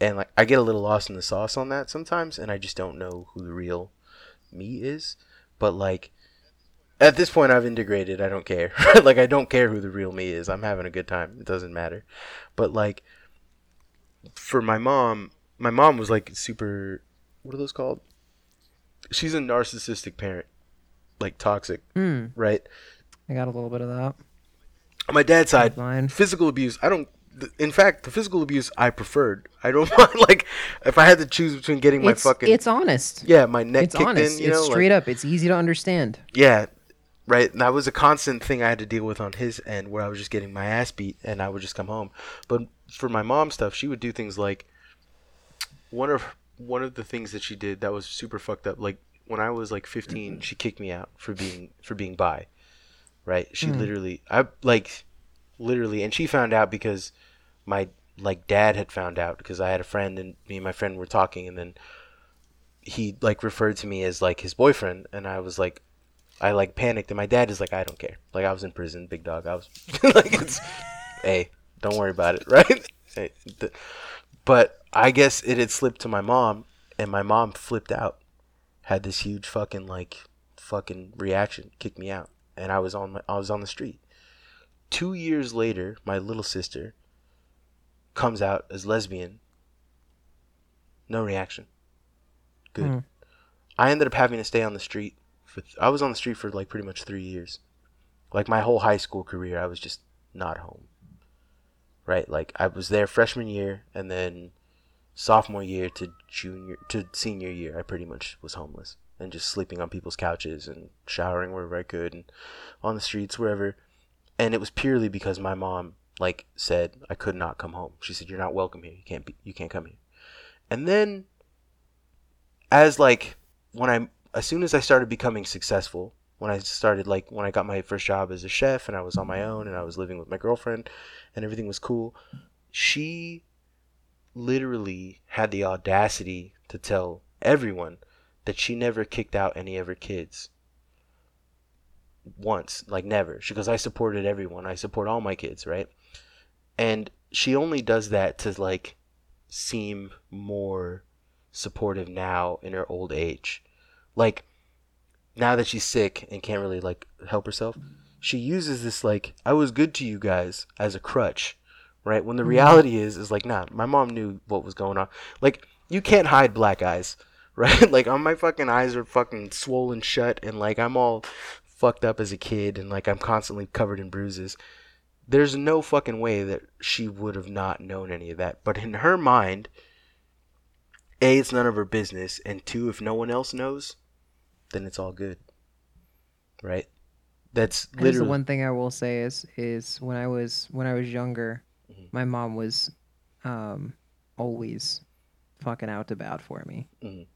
and like I get a little lost in the sauce on that sometimes, and I just don't know who the real me is. But like at this point I've integrated. I don't care. like I don't care who the real me is. I'm having a good time. It doesn't matter. But like for my mom, my mom was like super what are those called? She's a narcissistic parent. Like toxic, Hmm. right? I got a little bit of that. On my dad's side, Fine. physical abuse. I don't in fact, the physical abuse I preferred. I don't mind like if I had to choose between getting my It's fucking it's honest. yeah, my neck It's kicked honest. in, you it's know, like- straight up. It's easy to understand. Yeah, right. And that was a constant thing I had to deal with on his end, where I was just getting my ass beat, and I would just come home. But for my mom stuff, she would do things like one of one of the things that she did that was super fucked up. Like when I was like 15, mm-hmm. she kicked me out for being for being bi. Right? She mm-hmm. literally, I like, literally, and she found out because my like dad had found out because I had a friend and me and my friend were talking, and then he like referred to me as like his boyfriend, and I was like, I like panicked, and my dad is like, I don't care. Like I was in prison, big dog. I was like, it's, hey, don't worry about it, right? But I guess it had slipped to my mom, and my mom flipped out, had this huge fucking like fucking reaction, kicked me out, and I was on my, I was on the street. Two years later, my little sister comes out as lesbian. No reaction. Good. Hmm. I ended up having to stay on the street for I was on the street for like pretty much 3 years. Like my whole high school career I was just not home. Right? Like I was there freshman year and then sophomore year to junior to senior year, I pretty much was homeless and just sleeping on people's couches and showering wherever I could and on the streets wherever. And it was purely because my mom like said I could not come home. She said you're not welcome here. You can't be you can't come here. And then as like when I as soon as I started becoming successful, when I started like when I got my first job as a chef and I was on my own and I was living with my girlfriend and everything was cool, she literally had the audacity to tell everyone that she never kicked out any of her kids. Once like never. She goes i supported everyone. I support all my kids right? And she only does that to like seem more supportive now in her old age like now that she's sick and can't really like help herself she uses this like i was good to you guys as a crutch right? When the mm-hmm. reality is is like nah my mom knew what was going on. Like you can't hide black eyes right? Like on my fucking eyes are fucking swollen shut and like i'm all fucked up as a kid and like i'm constantly covered in bruises. There's no fucking way that she would have not known any of that. But in her mind a it's none of her business and two if no one else knows then it's all good right that's literally the one thing I will say is is when I was when I was younger, Mhm. my mom was um always fucking out to bat for me. Mhm.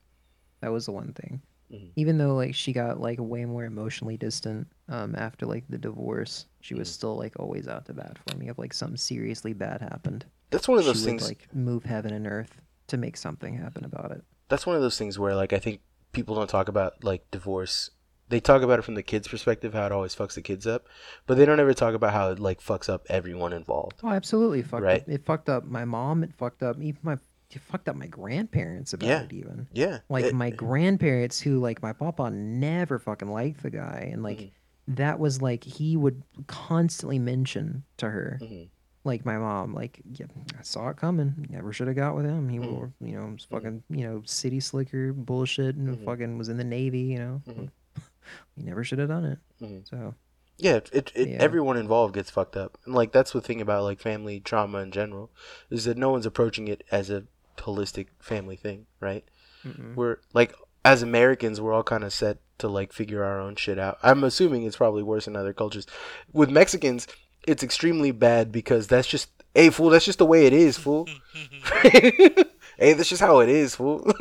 That was the one thing. Mhm. Even though like she got like way more emotionally distant um after like the divorce, she was Mhm. still like always out to bat for me if like something seriously bad happened. that's one of she those would things like move heaven and earth to make something happen about it. that's one of those things where like I think people don't talk about like divorce. They talk about it from the kid's perspective, how it always fucks the kids up, but they don't ever talk about how it like fucks up everyone involved. Oh, absolutely fucked Right. up. It fucked up my mom, it fucked up even my it fucked up my grandparents about Yeah. it even. Yeah, like it- my grandparents who like my papa never fucking liked the guy and like Mhm. that was like he would constantly mention to her Mhm. Like my mom like yeah, i saw it coming never should have got with him he Mhm. were you know was fucking you know city slicker bullshit and Mhm. fucking was in the navy you know Mhm. he never should have done it Mhm. so Yeah, it, it, it Yeah. everyone involved gets fucked up, and like that's the thing about like family trauma in general, is that no one's approaching it as a holistic family thing, right? mm-mm. We're like as Americans, we're all kind of set to like figure our own shit out. I'm assuming it's probably worse in other cultures. With Mexicans, it's extremely bad because that's just hey fool, that's just the way it is, fool. hey, that's just how it is, fool.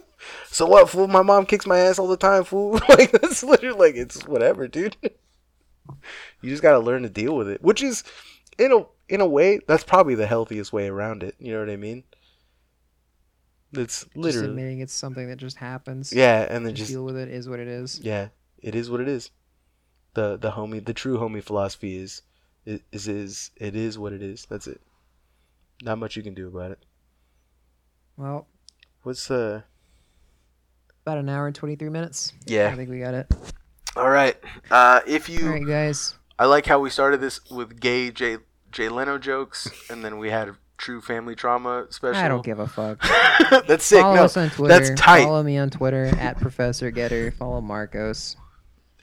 so what, fool? My mom kicks my ass all the time, fool. like that's literally like it's whatever, dude. you just gotta learn to deal with it, which is in a in a way that's probably the healthiest way around it. You know what I mean? It's just literally admitting it's something that just happens yeah, and then just just deal with it is what it is yeah, it is what it is. The the homie, the true homie philosophy is is is it is what it is. That's it. Not much you can do about it. well What's uh about an hour and 23 minutes Yeah. i think we got it All right. Uh if you all right guys I like how we started this with gay Jay Jay Leno jokes and then we had a true family trauma special. i don't give a fuck That's sick. Follow no. us on Twitter. that's tight. Follow me on Twitter at Professor Getter. Follow Marcos.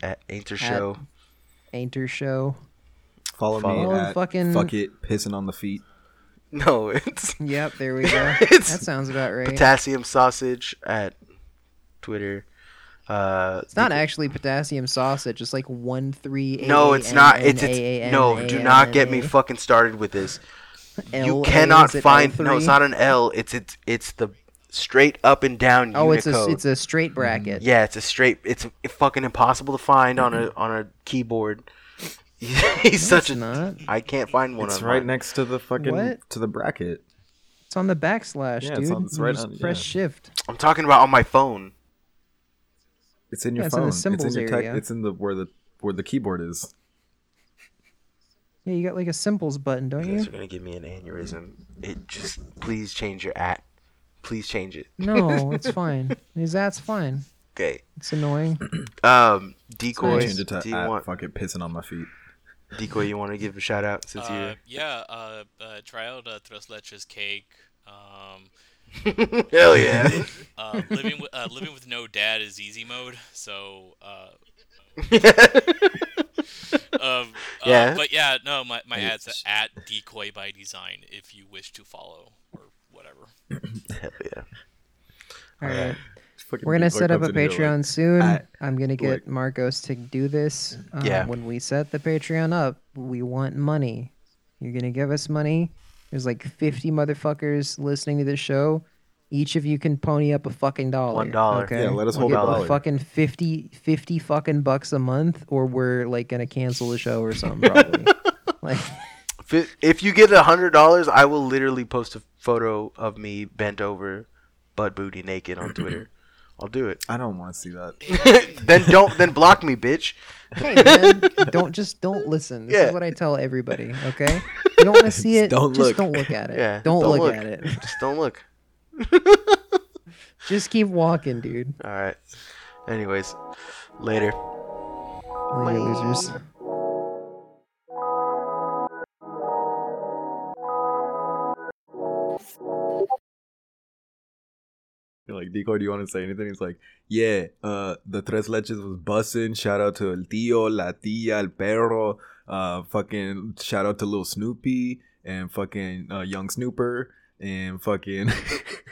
At Ainter Show. Ainter Show. Follow, Follow me at fucking- fuck it pissing on the feet. No, it's Yep, there we go. That sounds about right. potassium sausage at Twitter. Uh, it's not actually potassium sausage. It's like one three. No, it's not. It's it's no. Do not get me fucking started with this. You cannot find. No, it's not an L. It's it's it's the straight up and down Oh, it's Unicode. a it's a straight bracket. yeah, it's a straight. It's fucking impossible to find on a on a keyboard. He's such it's a. not. I can't find one. It's on right mine. next to the fucking What? to the bracket. It's on the backslash, Yeah, dude. it's on- it's You right just on- press yeah. shift. I'm talking about on my phone. It's in your Yeah, it's in phone. the symbols it's in your area. It's in the where the where the keyboard is. Yeah, you got like a symbols button, don't You guys you? are gonna give me an aneurysm. It just please change your at. Please change it. No, it's fine. Is that's fine. Okay. It's annoying. Um, decoy. Change it to do you at want fuck it pissing on my feet. Decoy? You want to give a shout out since Uh, yeah, uh, uh, try out uh, Tres Leches cake. Um, hell yeah. uh, living with uh, living with no dad is easy mode. So, uh, um, Yeah. Uh, but yeah, no, my my Hey, ad's at decoy by design if you wish to follow or whatever. Hell yeah. All right. Fucking We're gonna set up a comes in here like, Patreon soon. I- I'm gonna get like- Marcos to do this. Um, Yeah. When we set the Patreon up, we want money. You're gonna give us money. There's like 50 motherfuckers listening to this show. Each of you can pony up a fucking dollar. One dollar. Okay. Yeah, let us We'll hold a get dollar. Fucking 50, 50 fucking bucks a month, or we're like gonna cancel the show or something. Probably. like, If, if you get a hundred dollars, I will literally post a photo of me bent over, butt booty naked on Twitter. I'll do it. I don't want to see that. then don't then block me, bitch. hey man, don't just don't listen. This Yeah. is what I tell everybody. Okay, you don't want to see it. Don't just look. don't look at it. Yeah. don't, look, at it. Just don't look. Just keep walking, dude. All right. Anyways, later. Later, losers. You're like, Decoy, do you want to say anything? He's like, yeah, uh, the Tres Leches was bussing. Shout out to El Tío, La Tía, El Perro. Uh, fucking shout out to Little Snoopy and fucking uh, Young Snooper and fucking